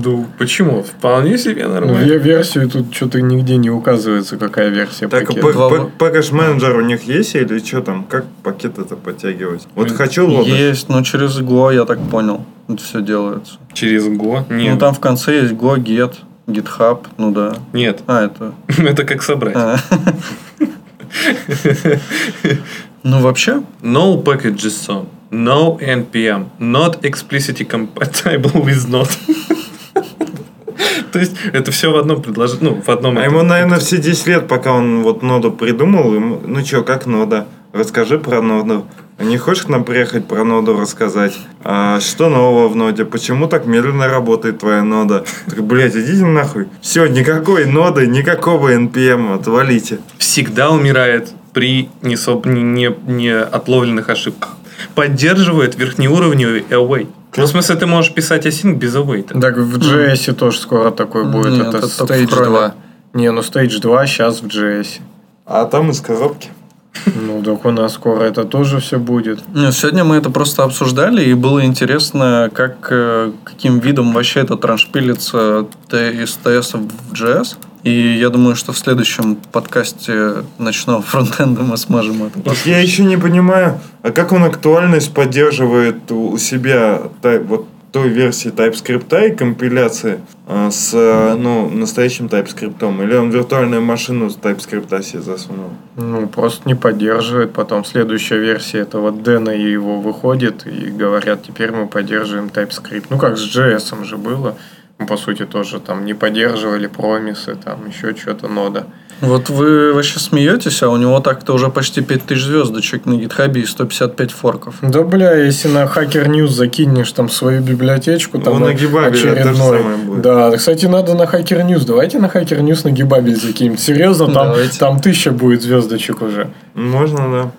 Ну, почему? Вполне себе Ну, нормально. ве- версию тут что-то нигде не указывается, какая версия Так, пакета. пак- Два- пак- Package Manager у них есть или что там? Как пакет это подтягивать? Вот Э, хочу лодок. Есть, но через Go, я так понял, это все делается. Через Go? Ну, Нет. там в конце есть Go, Get, GitHub, ну да. Нет. А, это... Это как собрать. а. Ну, вообще, No package JSON. No NPM. Not explicitly compatible with not. То есть, это все в одном предложении. Ну, в одном... А этом- ему, наверное, все 10 лет, пока он вот ноду придумал, ему, ну что, как нода? Расскажи про ноду. Не хочешь к нам приехать про ноду рассказать? А что нового в ноде? Почему так медленно работает твоя нода? Так, блядь, идите нахуй. Все, никакой ноды, никакого NPM, отвалите. всегда умирает при не, не, не отловленных ошибках. Поддерживает верхнеуровневый await. Ну, в смысле, ты можешь писать async без await. Так в JS тоже скоро такой будет. Нет, это это Stage Chrome. 2. Не, ну Stage 2 сейчас в JS. А там из коробки. Ну, так у нас скоро это тоже все будет. Сегодня мы это просто обсуждали, и было интересно, как, э, каким видом вообще это траншпилится из TS в JS. И я думаю, что в следующем подкасте ночного фронтенда мы сможем это Вот я еще не понимаю, а как он актуальность поддерживает у у себя тай- вот той версии TypeScript и компиляции а, с а, ну, настоящим TypeScript? Или он виртуальную машину с TypeScript себе засунул? Ну, просто не поддерживает. Потом следующая версия этого Дэна и его выходит и говорят, теперь мы поддерживаем TypeScript. Ну, как с JS же было. Ну, по сути, тоже там не поддерживали промисы, там еще что-то нода. Вот вы вообще смеетесь, а у него так-то уже почти 5000 звездочек на гитхабе и 155 форков. Да, бля, если на Hacker News закинешь там свою библиотечку, там Ну, на очередной. Да, кстати, надо на Hacker News. Давайте на Hacker News на Гибабель закинем. Серьезно, там, Давайте. там тысяча будет звездочек уже. Можно, да.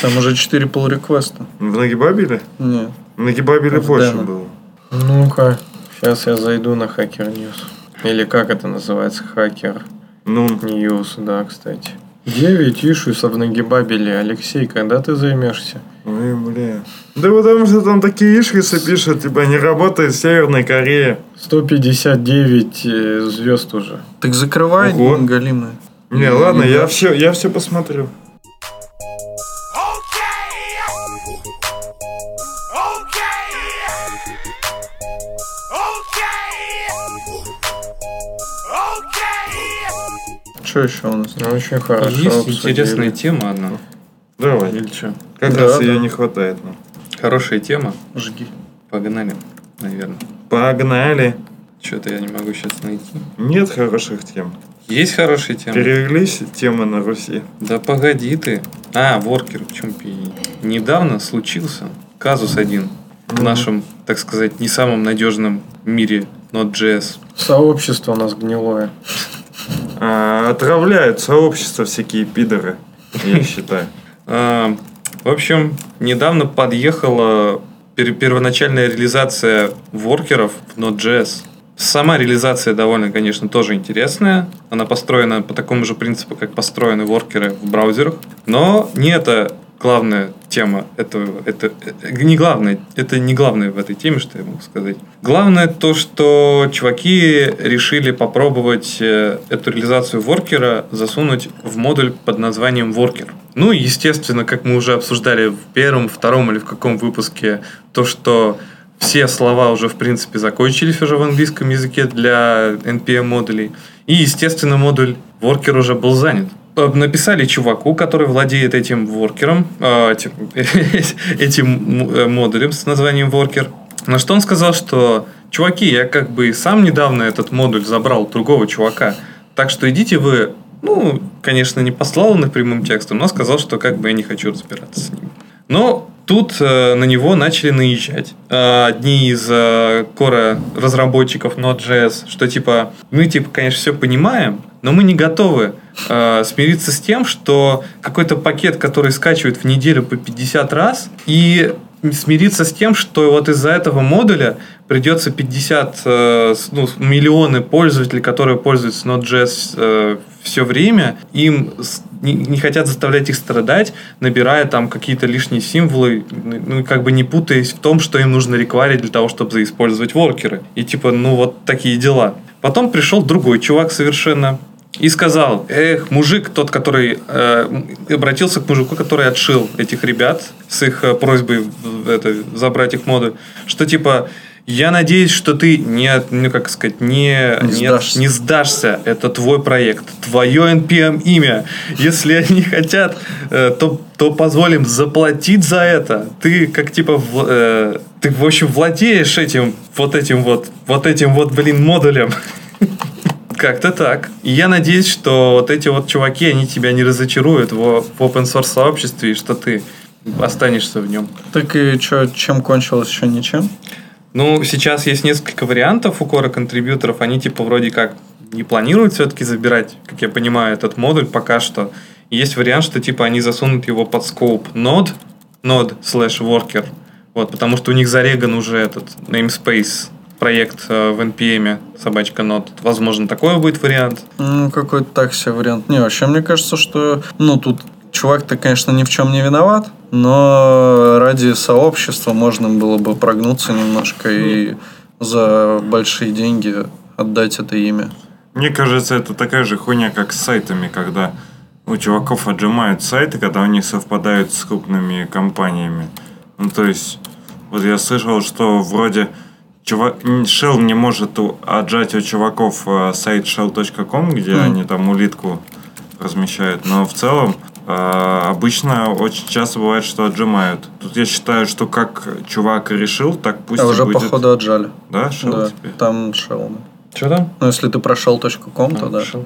Там уже 4 pull реквеста В Нагибабеле? Нет. Нагибабеле В больше было. Ну-ка, сейчас я зайду на Hacker News. Или как это называется? Hacker Ну, News, да, кстати. 9 ишусов Нагибабеле. Алексей, когда ты займешься? ой, бля. Да потому что там такие ишкисы пишут, типа, не работает в Северной Корее. 159 э, звезд уже. Так закрывай, Ого. галимые. Не, ладно, я все, я все посмотрю. Что еще у нас? Ну, очень хорошо. Есть обсудили. интересная тема одна. Давай. Или что? Как Да, раз да. ее не хватает нам. Хорошая тема. Жги. Погнали, наверное. Погнали. Что-то я не могу сейчас найти. Нет хороших тем. Есть хорошие темы? Перевелись темы на Руси. Да погоди ты. А, воркер, в чем пи- Недавно случился казус один в нашем, так сказать, не самом надежном мире Node.js. Сообщество у нас гнилое. А, отравляют сообщество всякие пидоры, я считаю. А, В общем, недавно подъехала пер- первоначальная реализация воркеров в Node.js. Сама реализация довольно, конечно, тоже интересная. Она построена по такому же принципу, как построены воркеры в браузерах. Но не это главная тема этого. Это э, не главное. Это не главное в этой теме, что я могу сказать. Главное то, что чуваки решили попробовать э, эту реализацию воркера засунуть в модуль под названием воркер. Ну и, естественно, как мы уже обсуждали в первом, втором или в каком выпуске, то, что все слова уже, в принципе, закончились уже в английском языке для NPM-модулей. И, естественно, модуль worker уже был занят. Э, Написали чуваку, который владеет этим воркером, э, этим, э, модулем с названием worker. На что он сказал, что чуваки, я как бы сам недавно этот модуль забрал другого чувака, так что идите вы, ну, конечно, не послал он их прямым текстом, но сказал, что как бы я не хочу разбираться с ними. Но тут э, на него начали наезжать. Э, одни из э, кора разработчиков Node.js, что типа, мы типа, конечно, все понимаем, но мы не готовы э, смириться с тем, что какой-то пакет, который скачивают в неделю по 50 раз, и смириться с тем, что вот из-за этого модуля придется 50 э, ну, миллионы пользователей, которые пользуются Node.js все время, им не, хотят заставлять их страдать, набирая там какие-то лишние символы, ну как бы не путаясь в том, что им нужно рекварить для того, чтобы заиспользовать воркеры. И типа, ну вот такие дела. Потом пришел другой чувак совершенно, и сказал, эх, мужик, тот, который э, обратился к мужику, который отшил этих ребят с их э, просьбой это, забрать их моды, что типа, я надеюсь, что ты не, ну как сказать, не, Не не, сдашься. не сдашься. Это твой проект, твое NPM имя. Если они хотят, э, то, то позволим заплатить за это. Ты как типа, в- э, ты в общем владеешь этим, вот этим вот, вот этим вот, блин, модулем. Как-то так. И я надеюсь, что вот эти вот чуваки, они тебя не разочаруют в, в open source сообществе, и что ты останешься в нем. Так и что, чем кончилось, еще ничем? Ну, сейчас есть несколько вариантов у Core контрибьюторов. Они типа вроде как не планируют все-таки забирать, как я понимаю, этот модуль пока что. Есть вариант, что типа они засунут его под скоп node, node slash worker. Вот, потому что у них зареган уже этот namespace проект э, в NPM, собачка node. Возможно, такой будет вариант. Ну, какой-то так себе вариант. Не, вообще, мне кажется, что, ну, тут чувак-то, конечно, ни в чем не виноват, но ради сообщества можно было бы прогнуться немножко и за большие деньги отдать это имя. Мне кажется, это такая же хуйня, как с сайтами, когда у чуваков отжимают сайты, когда они совпадают с крупными компаниями. Ну, то есть, вот я слышал, что вроде чувак, Shell не может отжать у чуваков э, сайт shell.com, где Мгм. они там улитку размещают, но в целом э, обычно очень часто бывает, что отжимают. Тут я считаю, что как чувак решил, так пусть а уже, будет. походу, отжали. Да, Shell да, теперь? там Shell. Что там? Ну, если ты прошел .com, то да. Хорошо.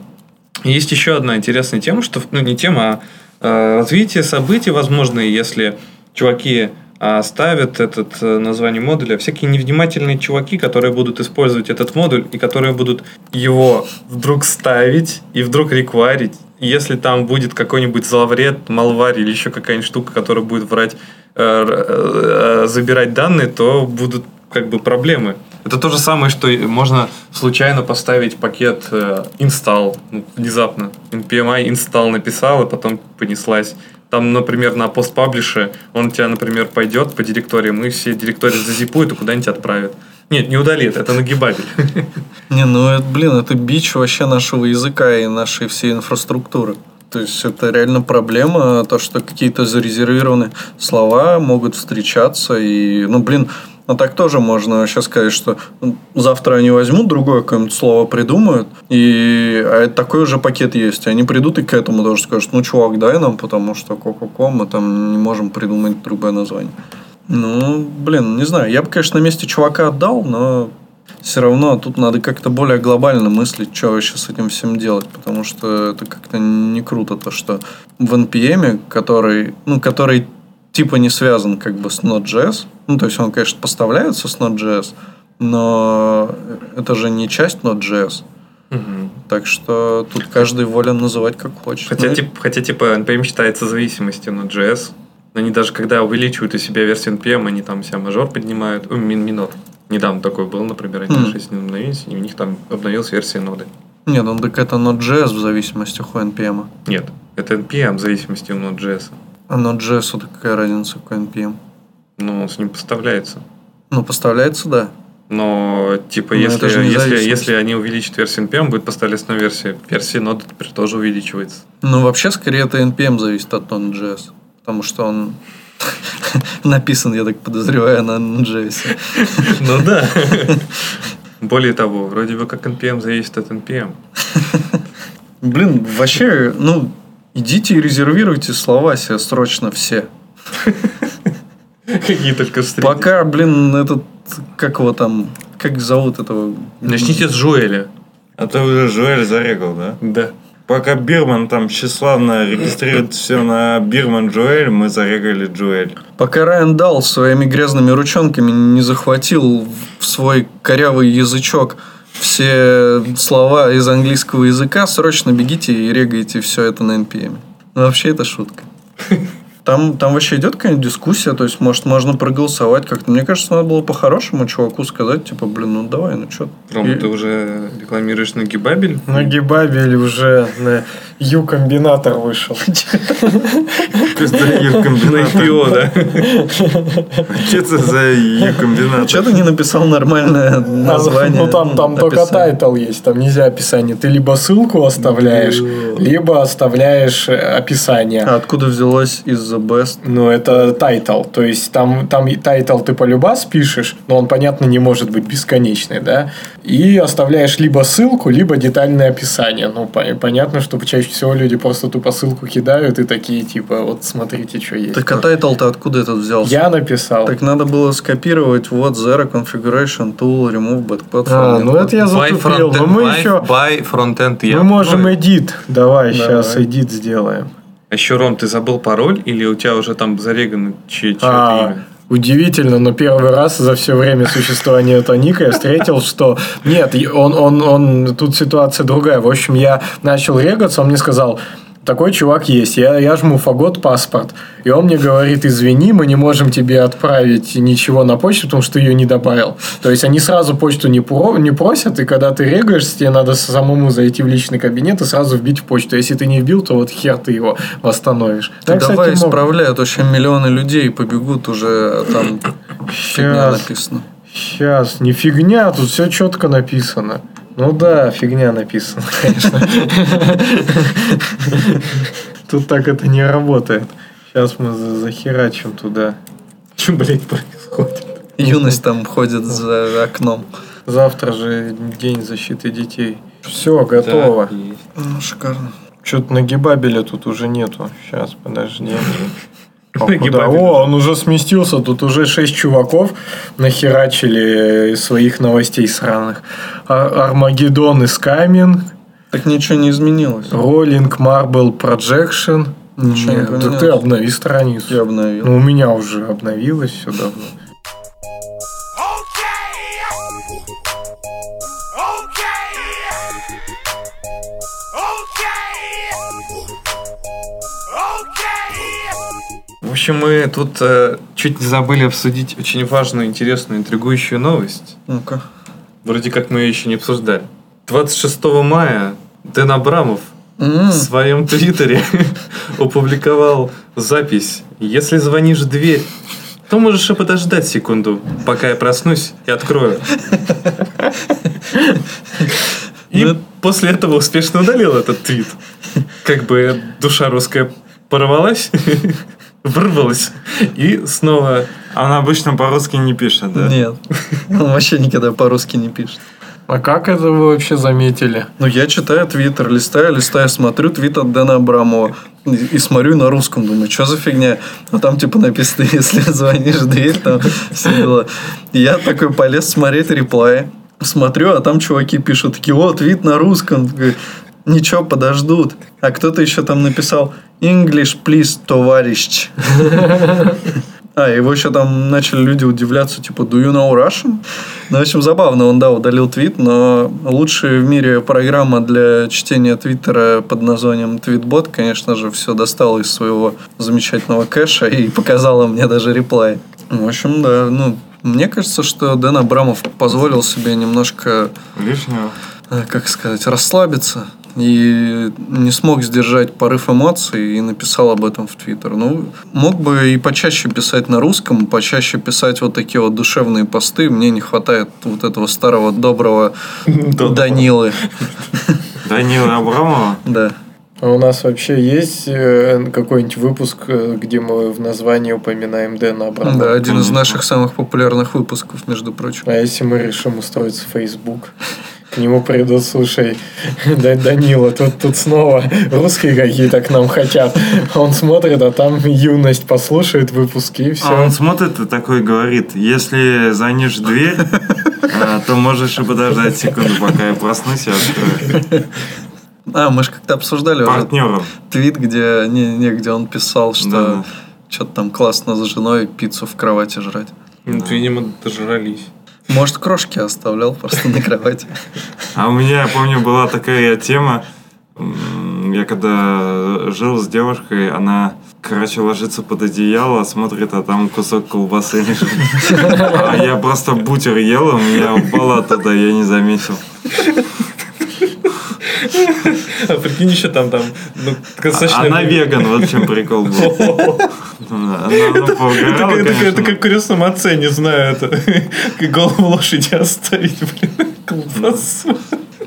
Есть еще одна интересная тема, что, ну, не тема, а э, развитие событий возможно, если чуваки а, ставят этот э, название модуля, всякие невнимательные чуваки, которые будут использовать этот модуль и которые будут его вдруг ставить и вдруг рекварить. Если там будет какой-нибудь зловред, малварь или еще какая-нибудь штука, которая будет врать э, э, забирать данные, то будут как бы проблемы. Это то же самое, что можно случайно поставить пакет install ну, внезапно. npmi install написал, и потом понеслась. Там, например, на постпаблише он тебя, например, пойдет по директориям и все директории зазипует и куда-нибудь отправит. Нет, не удалит, это нагибабель. Не, ну, это, блин, это бич вообще нашего языка и нашей всей инфраструктуры. То есть это реально проблема, то, что какие-то зарезервированные слова могут встречаться. И, ну, блин, ну так тоже можно сейчас сказать, что ну, завтра они возьмут другое какое-нибудь слово, придумают, и а такой уже пакет есть. Они придут и к этому тоже скажут, ну, чувак, дай нам, потому что ко-ко-ко, мы там не можем придумать другое название. Ну, блин, не знаю. Я бы, конечно, на месте чувака отдал, но все равно тут надо как-то более глобально мыслить, что вообще с этим всем делать, потому что это как-то не круто, то, что в NPM, который, ну, который типа не связан как бы с Node.js, ну, то есть он, конечно, поставляется с Node.js, но это же не часть Node.js. Угу. Так что тут каждый волен называть как хочет. Хотя, Ну, типа, хотя, типа, NPM считается зависимостью на JS. Они даже когда увеличивают у себя версию NPM, они там себя мажор поднимают. О, мин, минор. Недавно такой был, например, они Хм. с ним обновились, и у них там обновилась версия ноды. Нет, ну так это Node.js в зависимости от NPM. Нет, это NPM в зависимости от Node.js. А Node.js, вот какая разница, какой NPM? Но с ним поставляется. Ну, поставляется, да. Но, типа, Но если, если, если они увеличат версию NPM, будет поставляться новая версия. Версия теперь тоже увеличивается. Ну, вообще, скорее, это NPM зависит от Node.js. Потому что он написан, я так подозреваю, на Node.js. Ну да. Более того, вроде бы как NPM зависит от NPM. Блин, вообще, ну, идите и резервируйте слова себе срочно все. Какие только встреки. Пока, блин, этот, как его там, как зовут этого? Начните с Жуэля. А ты уже Жуэль зарегал, да? Да. Пока Бирман там тщеславно регистрирует все на Бирман Джуэль, мы зарегали Джуэль. Пока Райан Дал своими грязными ручонками не захватил в свой корявый язычок все слова из английского языка, срочно бегите и регайте все это на NPM. Ну, вообще, это шутка. Там, там вообще идет какая-нибудь дискуссия, то есть, может, можно проголосовать как-то. Мне кажется, надо было по-хорошему чуваку сказать, типа, блин, ну давай, ну что. Ром, ты уже рекламируешь нагибабель? Нагибабель уже на Ю-комбинатор вышел. На IPO, да? Что это за Ю-комбинат? Что ты не написал нормальное название? Ну там, там только title есть, там нельзя описание. Ты либо ссылку оставляешь, либо оставляешь э, описание. А откуда взялось из The Best? Ну, это title. То есть, там, там и title ты полюбас пишешь, но он, понятно, не может быть бесконечный, да? И оставляешь либо ссылку, либо детальное описание. Ну, по- понятно, что чаще всего люди просто тупо ссылку кидают и такие, типа, вот смотрите, что есть. Так а title -то откуда этот взялся? Я написал. Так надо было скопировать вот Zero Configuration Tool Remove Bad А, Platform. ну это я By затупил. Но frontend, мы by- еще... by frontend я. Мы можем Ну, эдит. Давай, Давай. сейчас эдит сделаем. А еще, Ром, ты забыл пароль или у тебя уже там зарегано чье- чье-то А, имя? Удивительно, но первый раз за все время существования этого ника я встретил, что нет, он, он, он, тут ситуация другая. В общем, я начал регаться, он мне сказал, такой чувак есть. Я, я жму фагот паспорт. И он мне говорит, извини, мы не можем тебе отправить ничего на почту, потому что ты ее не добавил. То есть, они сразу почту не, про, не просят, и когда ты регаешься, тебе надо самому зайти в личный кабинет и сразу вбить в почту. Если ты не вбил, то вот хер ты его восстановишь. Ты кстати, давай мог. исправляй, а то еще миллионы людей побегут уже, а там фигня Щас. написано. Сейчас, не фигня, тут все четко написано. Ну да, фигня написано, конечно. Тут так это не работает. Сейчас мы за- захерачим туда. Что, блядь, происходит? Юность там ходит за окном. Завтра же день защиты детей. Все, готово. Да. Ну, шикарно. Что-то нагибабеля тут уже нету. Сейчас, подожди. Куда? О, он уже сместился. Тут уже шесть чуваков нахерачили из своих новостей сраных. Армагеддон из Камин. Так ничего не изменилось. Роллинг Marble Projection. Ничего не Нет, да поменялось. ты обнови страницу. Я обновил. Ну, у меня уже обновилось все давно. Общем, мы тут э, чуть не забыли обсудить очень важную, интересную, интригующую новость. Ну-ка. Вроде как мы ее еще не обсуждали. 26 мая Дэн Абрамов М, в своем твиттере опубликовал запись «Если звонишь в дверь, то можешь и подождать секунду, пока я проснусь и открою». И Ну, после этого успешно удалил этот твит. Как бы душа русская порвалась, вырвалась и снова Он обычно по-русски не пишет, да? Нет. Он вообще никогда по-русски не пишет. А как это вы вообще заметили? Ну, я читаю твиттер, листаю, листаю, смотрю твит от Дэна Абрамова. И, и смотрю на русском, думаю, что за фигня? А там типа написано, если звонишь в дверь, там все дела. И я такой полез смотреть реплай. Смотрю, а там чуваки пишут, такие, о, твит на русском. Такой, Ничего, подождут. А кто-то еще там написал English, please, товарищ. А, его еще там начали люди удивляться, типа, do you know Russian? Ну, в общем, забавно, он, да, удалил твит, но лучшая в мире программа для чтения твиттера под названием Твитбот, конечно же, все достала из своего замечательного кэша и показала мне даже реплай. В общем, да, ну, мне кажется, что Дэн Абрамов позволил себе немножко Лишнего. э, как сказать, расслабиться и не смог сдержать порыв эмоций и написал об этом в Твиттер. Ну, мог бы и почаще писать на русском, почаще писать вот такие вот душевные посты. Мне не хватает вот этого старого доброго Данилы. Данила Абрамова. Да. А у нас вообще есть э, какой-нибудь выпуск, э, где мы в названии упоминаем Дэна Абрамова? Да, один из наших самых популярных выпусков, между прочим. А если мы решим устроить Facebook? К нему придут, слушай, да, Данила, тут, тут снова русские какие-то к нам хотят. Он смотрит, а там юность послушает выпуски и все. А он смотрит и такой говорит, если звонишь в дверь, а, то можешь и подождать секунду, пока я проснусь и открою. А, мы же как-то обсуждали уже Партнером. твит, где, не, не, где он писал, что Да. что-то там классно с женой пиццу в кровати жрать. Ну, видимо, дожрались. Может, крошки оставлял просто на кровати. А у меня, я помню, была такая тема. Я когда жил с девушкой, она, короче, ложится под одеяло, смотрит, а там кусок колбасы лежит. А я просто бутер ел, у меня упала туда, я не заметил. А прикинь, еще там, там, ну, достаточно... Она веган, вот в чем прикол был. Это, как- крестном отце, не знаю, это голову лошади оставить, блин, колбасу.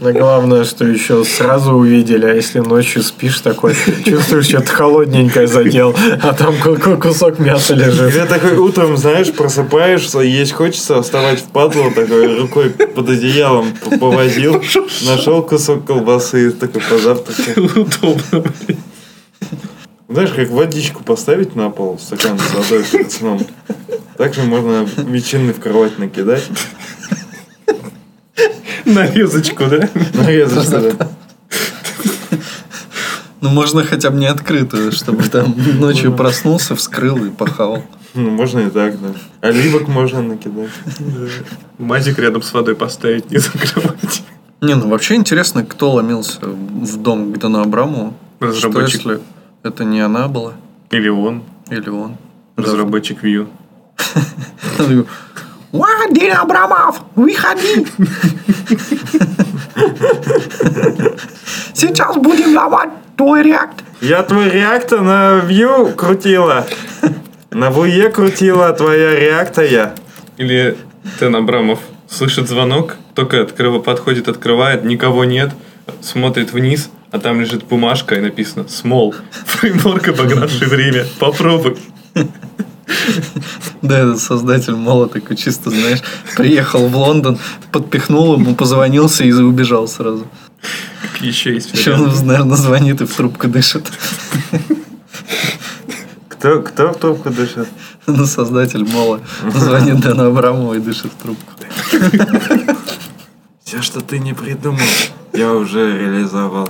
Но главное, что еще сразу увидели, а если ночью спишь такой, чувствуешь, что-то холодненькое задел, а там ку- ку- кусок мяса лежит. Когда такой утром, знаешь, просыпаешься, есть хочется вставать в падлу, такой рукой под одеялом повозил, нашел кусок колбасы, и такой позавтракал. Удобно, блин. Знаешь, как водичку поставить на пол, стакан с водой перед сном. Также можно ветчины в кровать накидать. Нарезочку, да? Что ли. Ну, можно хотя бы не открытую, чтобы там ночью проснулся, вскрыл и похавал. Ну, можно и так, да. Оливок можно накидать. Мазик рядом с водой поставить, не закрывать. Не, ну вообще интересно, кто ломился в дом к Дану Абрамову. Разработчик. Что, если это не она была? Или он, Или он? разработчик Vue. Дин Абрамов, выходи! Сейчас будем ломать твой реакт. Я твой реактор на Vue крутила. На Вуе крутила твоя реактая. Или Тен Абрамов слышит звонок, только открыв... подходит, открывает, никого нет, смотрит вниз, а там лежит бумажка и написано «Small». Фреймворк, обогнавший время. Попробуй. Да, этот создатель Мола такой чисто, знаешь, приехал в Лондон, подпихнул ему, позвонился и убежал сразу. Еще есть Еще он, наверное, звонит и в трубку дышит. Кто, кто в трубку дышит? Ну, создатель Мола звонит Дану Абрамову и дышит в трубку. Все, что ты не придумал, я уже реализовал.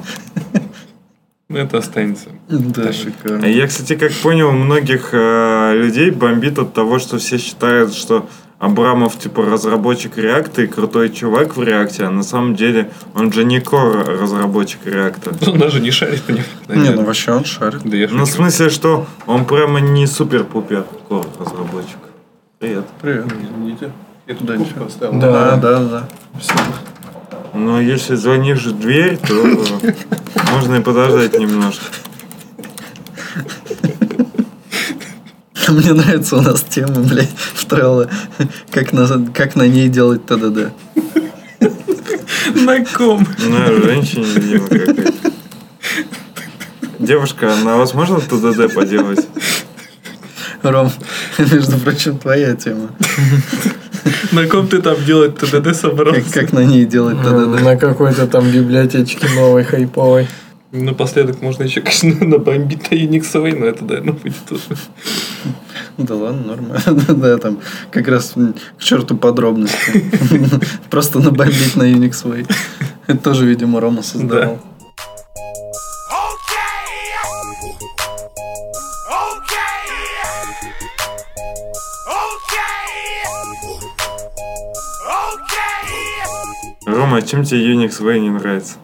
Ну, это останется. Да, шикарно. Я, кстати, как понял, многих э, людей бомбит от того, что все считают, что Абрамов, типа, разработчик реакта и крутой чувак в реакте, а на самом деле он же не core разработчик реакта. Он даже не шарит по нему. Не, ну вообще он шарит. Да я Ну, в смысле, что он прямо не супер-пупер core разработчик. Привет. Привет. Извините. Я тут Да, куб ничего. поставил. Да, да, да. Но если звонишь в дверь, то можно и подождать немножко. Мне нравится у нас тема, блядь, в Trello. Как на, как на ней делать ТДД. На ком? На женщине, видимо, какой-то. Девушка, на вас можно ТДД поделать? Ром, между прочим, твоя тема. На ком ты там делать ТДД Как, собрался? как на ней делать ТДД. На какой-то там библиотечке новой хайповой. Напоследок можно еще, конечно, набомбить на Unix, но это, наверное, будет тоже. Да ладно, нормально. Да, там как раз к черту подробности. Просто набомбить на Unix Way. Это тоже, видимо, Рома создавал. Рома, чем тебе Unix Way не нравится?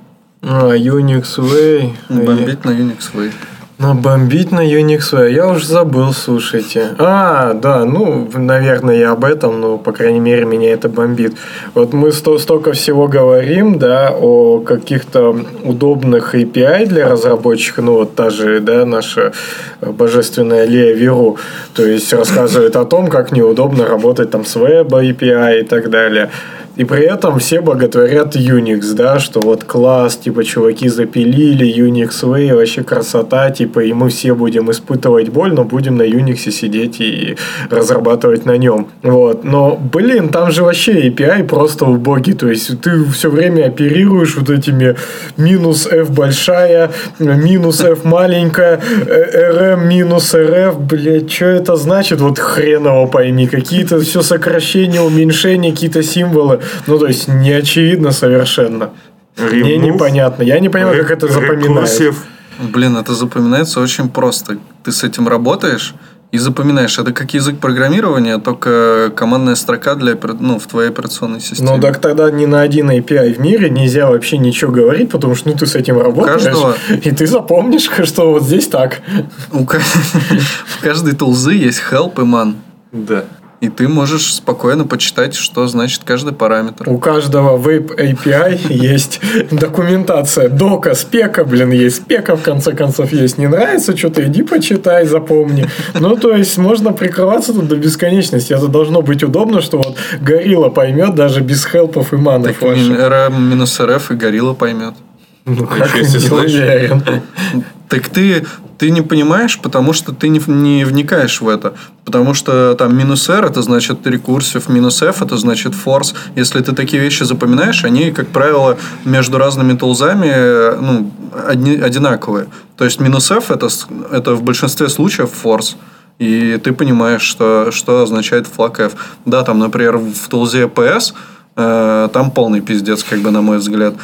А, Unix Way. Бомбить на Unix Way. Ну, бомбить на Unix Way. Я уже забыл, слушайте. А, да, ну, наверное, я об этом, но, по крайней мере, меня это бомбит. Вот мы сто, столько всего говорим, да, о каких-то удобных API для разработчиков, ну, вот та же, да, наша божественная Лея Веру, то есть рассказывает о том, как неудобно работать там с веб API и так далее. И при этом все боготворят Unix, да, что вот класс, типа, чуваки запилили, Unix Way, вообще красота, типа, и мы все будем испытывать боль, но будем на Unix сидеть и разрабатывать на нем. Вот. Но, блин, там же вообще API просто убогий, то есть ты все время оперируешь вот этими минус F большая, минус F маленькая, э, RM минус RF, блядь, что это значит? Вот хреново пойми, какие-то все сокращения, уменьшения, какие-то символы. Ну, то есть, не очевидно совершенно. Мне Remove, непонятно. Я не понимаю, как это запоминается. Блин, это запоминается очень просто. Ты с этим работаешь и запоминаешь. Это как язык программирования, только командная строка для, ну, в твоей операционной системе. Ну, так тогда ни на один API в мире нельзя вообще ничего говорить, потому что ну, ты с этим работаешь, каждого- и ты запомнишь, что вот здесь так. У каждой тулзы есть help и man. Да. И ты можешь спокойно почитать, что значит каждый параметр. У каждого веб API есть документация. Дока, спека, блин, есть. Спека, в конце концов, есть. Не нравится что-то, иди почитай, запомни. Ну, то есть, можно прикрываться тут до бесконечности. Это должно быть удобно, что вот горилла поймет даже без хелпов и манов Так минус RF и горилла поймет. Ну, А как, если не уверен. Так ты, ты не понимаешь, потому что ты не, не вникаешь в это. Потому что там минус R это значит рекурсив, минус F это значит force. Если ты такие вещи запоминаешь, они, как правило, между разными тулзами э, ну, одни, одинаковые. То есть минус F это, это в большинстве случаев force. И ты понимаешь, что, что означает флаг F. Да, там, например, в тулзе PS э, там полный пиздец, как бы, на мой взгляд.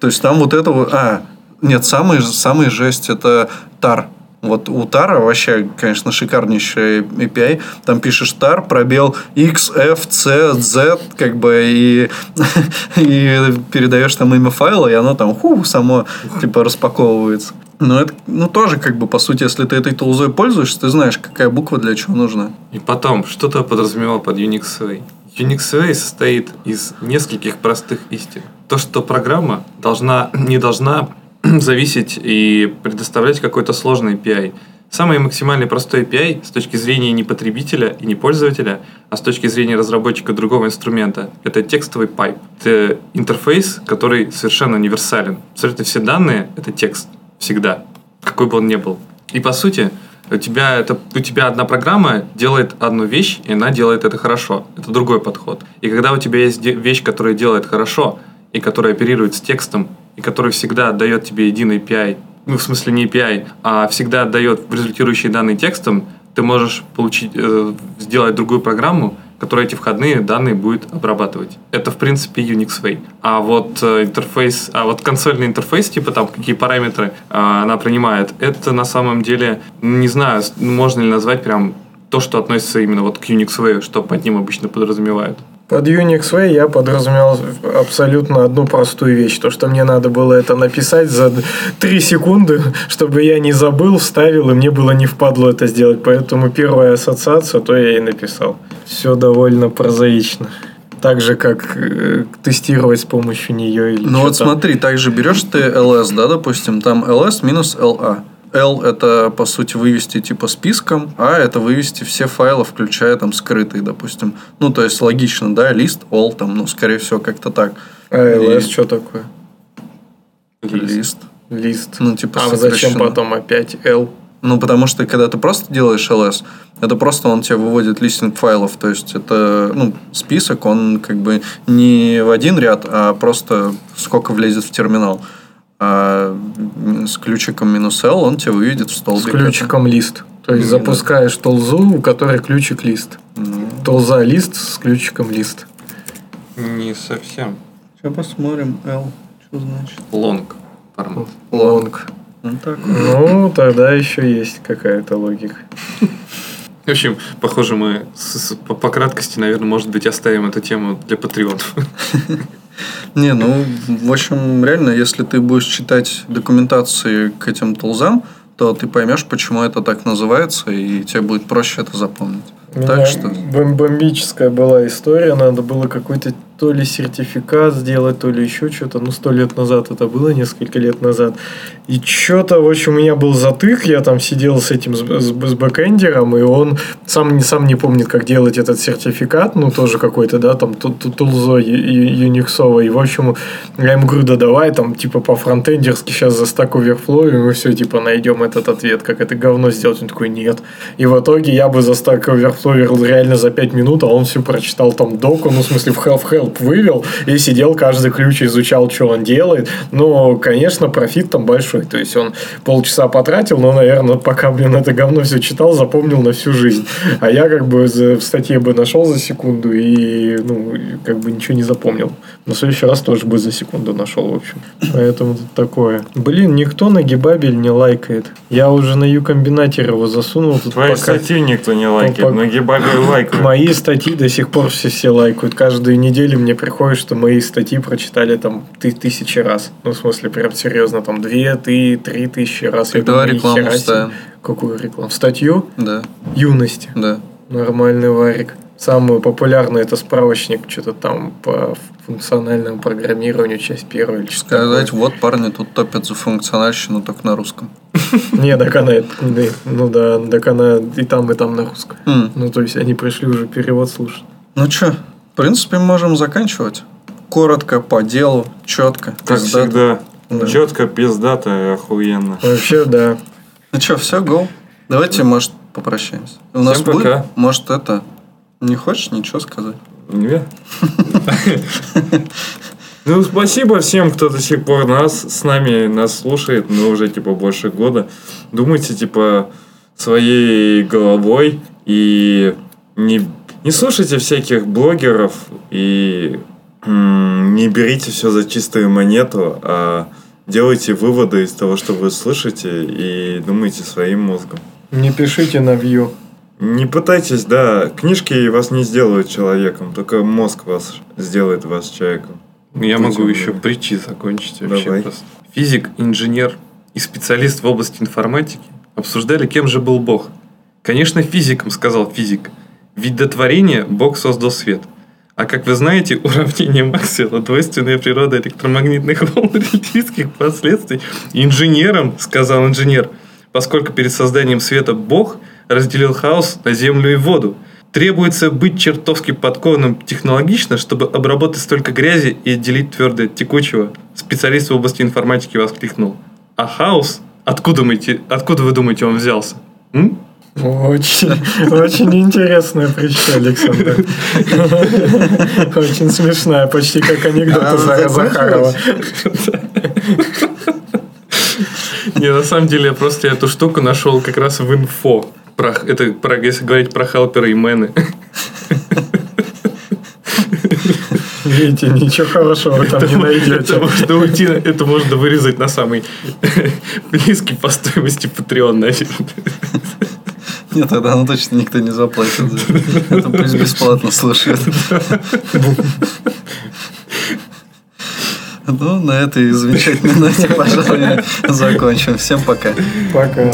То есть там вот это вот... А, нет, самый, самый жесть это тар. Вот у Тара вообще, конечно, шикарнейший API. Там пишешь тар, пробел X, F, C, Z, как бы, и, и передаешь там имя файла, и оно там ху, само типа распаковывается. Но это, ну, тоже, как бы, по сути, если ты этой тулзой пользуешься, ты знаешь, какая буква для чего нужна. И потом, что ты подразумевал под Unix Way? Unix Way состоит из нескольких простых истин. То, что программа должна, не должна зависеть и предоставлять какой-то сложный API. Самый максимальный простой API с точки зрения не потребителя и не пользователя, а с точки зрения разработчика другого инструмента, это текстовый пайп. Это интерфейс, который совершенно универсален. Абсолютно все данные – это текст. Всегда. Какой бы он ни был. И по сути, у тебя, это, у тебя одна программа делает одну вещь, и она делает это хорошо. Это другой подход. И когда у тебя есть вещь, которая делает хорошо, и которая оперирует с текстом, и которая всегда отдает тебе единый API, ну, в смысле не API, а всегда отдает результирующие данные текстом, ты можешь получить, э, сделать другую программу, которая эти входные данные будет обрабатывать. Это, в принципе, Unix Way. А вот э, интерфейс, а вот консольный интерфейс, типа там какие параметры э, она принимает, это на самом деле, не знаю, можно ли назвать прям то, что относится именно вот к Unix Way, что под ним обычно подразумевают. Под Unix Way я подразумевал абсолютно одну простую вещь. То, что мне надо было это написать за 3 секунды, чтобы я не забыл, вставил, и мне было не впадло это сделать. Поэтому первая ассоциация, то я и написал. Все довольно прозаично. Так же, как э, тестировать с помощью нее или Ну вот что-то. смотри, также берешь ты ls, да, допустим, там ls минус la. L это, по сути, вывести типа списком, а это вывести все файлы, включая там скрытые, допустим. Ну, то есть логично, да, лист, all, там, ну, скорее всего, как-то так. А LS И- что такое? Лист. Лист. Ну, типа, а зачем потом опять L? Ну, потому что когда ты просто делаешь ls, это просто он тебе выводит листинг файлов. То есть это ну, список, он как бы не в один ряд, а просто сколько влезет в терминал. А с ключиком минус L он тебе выведет в С столбик. ключиком лист. То есть запускаешь толзу, у которой ключик лист. Толза лист с ключиком лист. Не совсем. Сейчас посмотрим L. Что значит? Лонг формат. Лонг. Ну, так. Ну, тогда еще есть какая-то логика. В общем, похоже, мы с- с- по, по краткости, наверное, может быть, оставим эту тему для патреонов. Не, ну, в общем, реально, если ты будешь читать документации к этим тулзам, то ты поймешь, почему это так называется, и тебе будет проще это запомнить. У Так что... бом- бомбическая была история. Надо было какой-то то ли сертификат сделать, то ли еще что-то. Ну, сто лет назад это было, несколько лет назад. И что-то, в общем, у меня был затык. Я там сидел с этим, с, с- с бэкэндером, и он сам, не- сам не помнит, как делать этот сертификат. Ну, тоже какой-то, да, там, ту- ту- тулзой ю- ю- юниксовой. И, в общем, я ему говорю, да давай, там, типа, по-фронтендерски сейчас за Stack Overflow, и мы все, типа, найдем этот ответ, как это говно сделать. Он такой, нет. И в итоге я бы за Stack Overflow реально за 5 минут, а он все прочитал там доку, ну, в смысле, в help, help вывел, и сидел, каждый ключ изучал, что он делает. Но, конечно, профит там большой. То есть, он полчаса потратил, но, наверное, пока, блин, это говно все читал, запомнил на всю жизнь. А я как бы в статье бы нашел за секунду и, ну, как бы ничего не запомнил. Но в следующий раз тоже бы за секунду нашел, в общем. Поэтому тут такое. Блин, никто на гибабель не лайкает. Я уже на Юкомбинатор его засунул. Тут Твои пока- статьи никто не лайкает, пока- но гибаби лайкают. Мои статьи до сих пор все все лайкают. Каждую неделю мне приходит, что мои статьи прочитали там ты тысячи раз. Ну, в смысле, прям серьезно, там две, ты, три тысячи раз. Я Тогда думаю, рекламу вставим. Какую рекламу? Статью Да, юности. да. Нормальный варик. Самый популярный это справочник, что-то там по функциональному программированию, часть первая или Сказать, вот парни тут топят за функциональщину только на русском. Не, так она, ну да, так она и там, и там на русском. Ну, то есть они пришли уже перевод слушать. Ну что, в принципе, можем заканчивать. Коротко, по делу, четко. Как пиздато. всегда. Да. Четко, пиздато и охуенно. Вообще, да. Ну что, все, гол. Давайте, может, попрощаемся. У нас Всем будет, пока. может, это... Не хочешь ничего сказать? Не? Ну, спасибо всем, кто до сих пор нас, с нами нас слушает, ну, уже, типа, больше года. Думайте, типа, своей головой и не, не слушайте всяких блогеров и не берите все за чистую монету, а делайте выводы из того, что вы слышите и думайте своим мозгом. Не пишите на вью. Не пытайтесь, да, книжки вас не сделают человеком, только мозг вас сделает вас человеком. Я Будьте могу еще притчи закончить вообще Давай. просто. Физик, инженер и специалист в области информатики обсуждали, кем же был Бог. Конечно, физиком, сказал физик. Ведь до творения Бог создал свет. А как вы знаете, уравнение Максвелла, двойственная природа электромагнитных волн релятивистских последствий, инженером, сказал инженер, поскольку перед созданием света Бог разделил хаос на землю и воду. Требуется быть чертовски подкованным технологично, чтобы обработать столько грязи и отделить твердое от текучего. Специалист в области информатики воскликнул. А хаос? Откуда, мы, откуда вы думаете, он взялся? М? Очень, очень интересная притча, Александр. Очень смешная, почти как анекдот А, Зара Захарова. Не, на самом деле, я просто эту штуку нашел как раз в инфо. Про, это, про, если говорить про хелперы и мены. Видите, ничего хорошего вы там не Это найдете. можно уйти, это можно вырезать на самый близкий по стоимости Patreon, наверное. Нет, тогда ну точно никто не заплатит. за это. Это пусть бесплатно слушает. Ну, на этой замечательной ноте, пожалуй, закончим. Всем пока. Пока.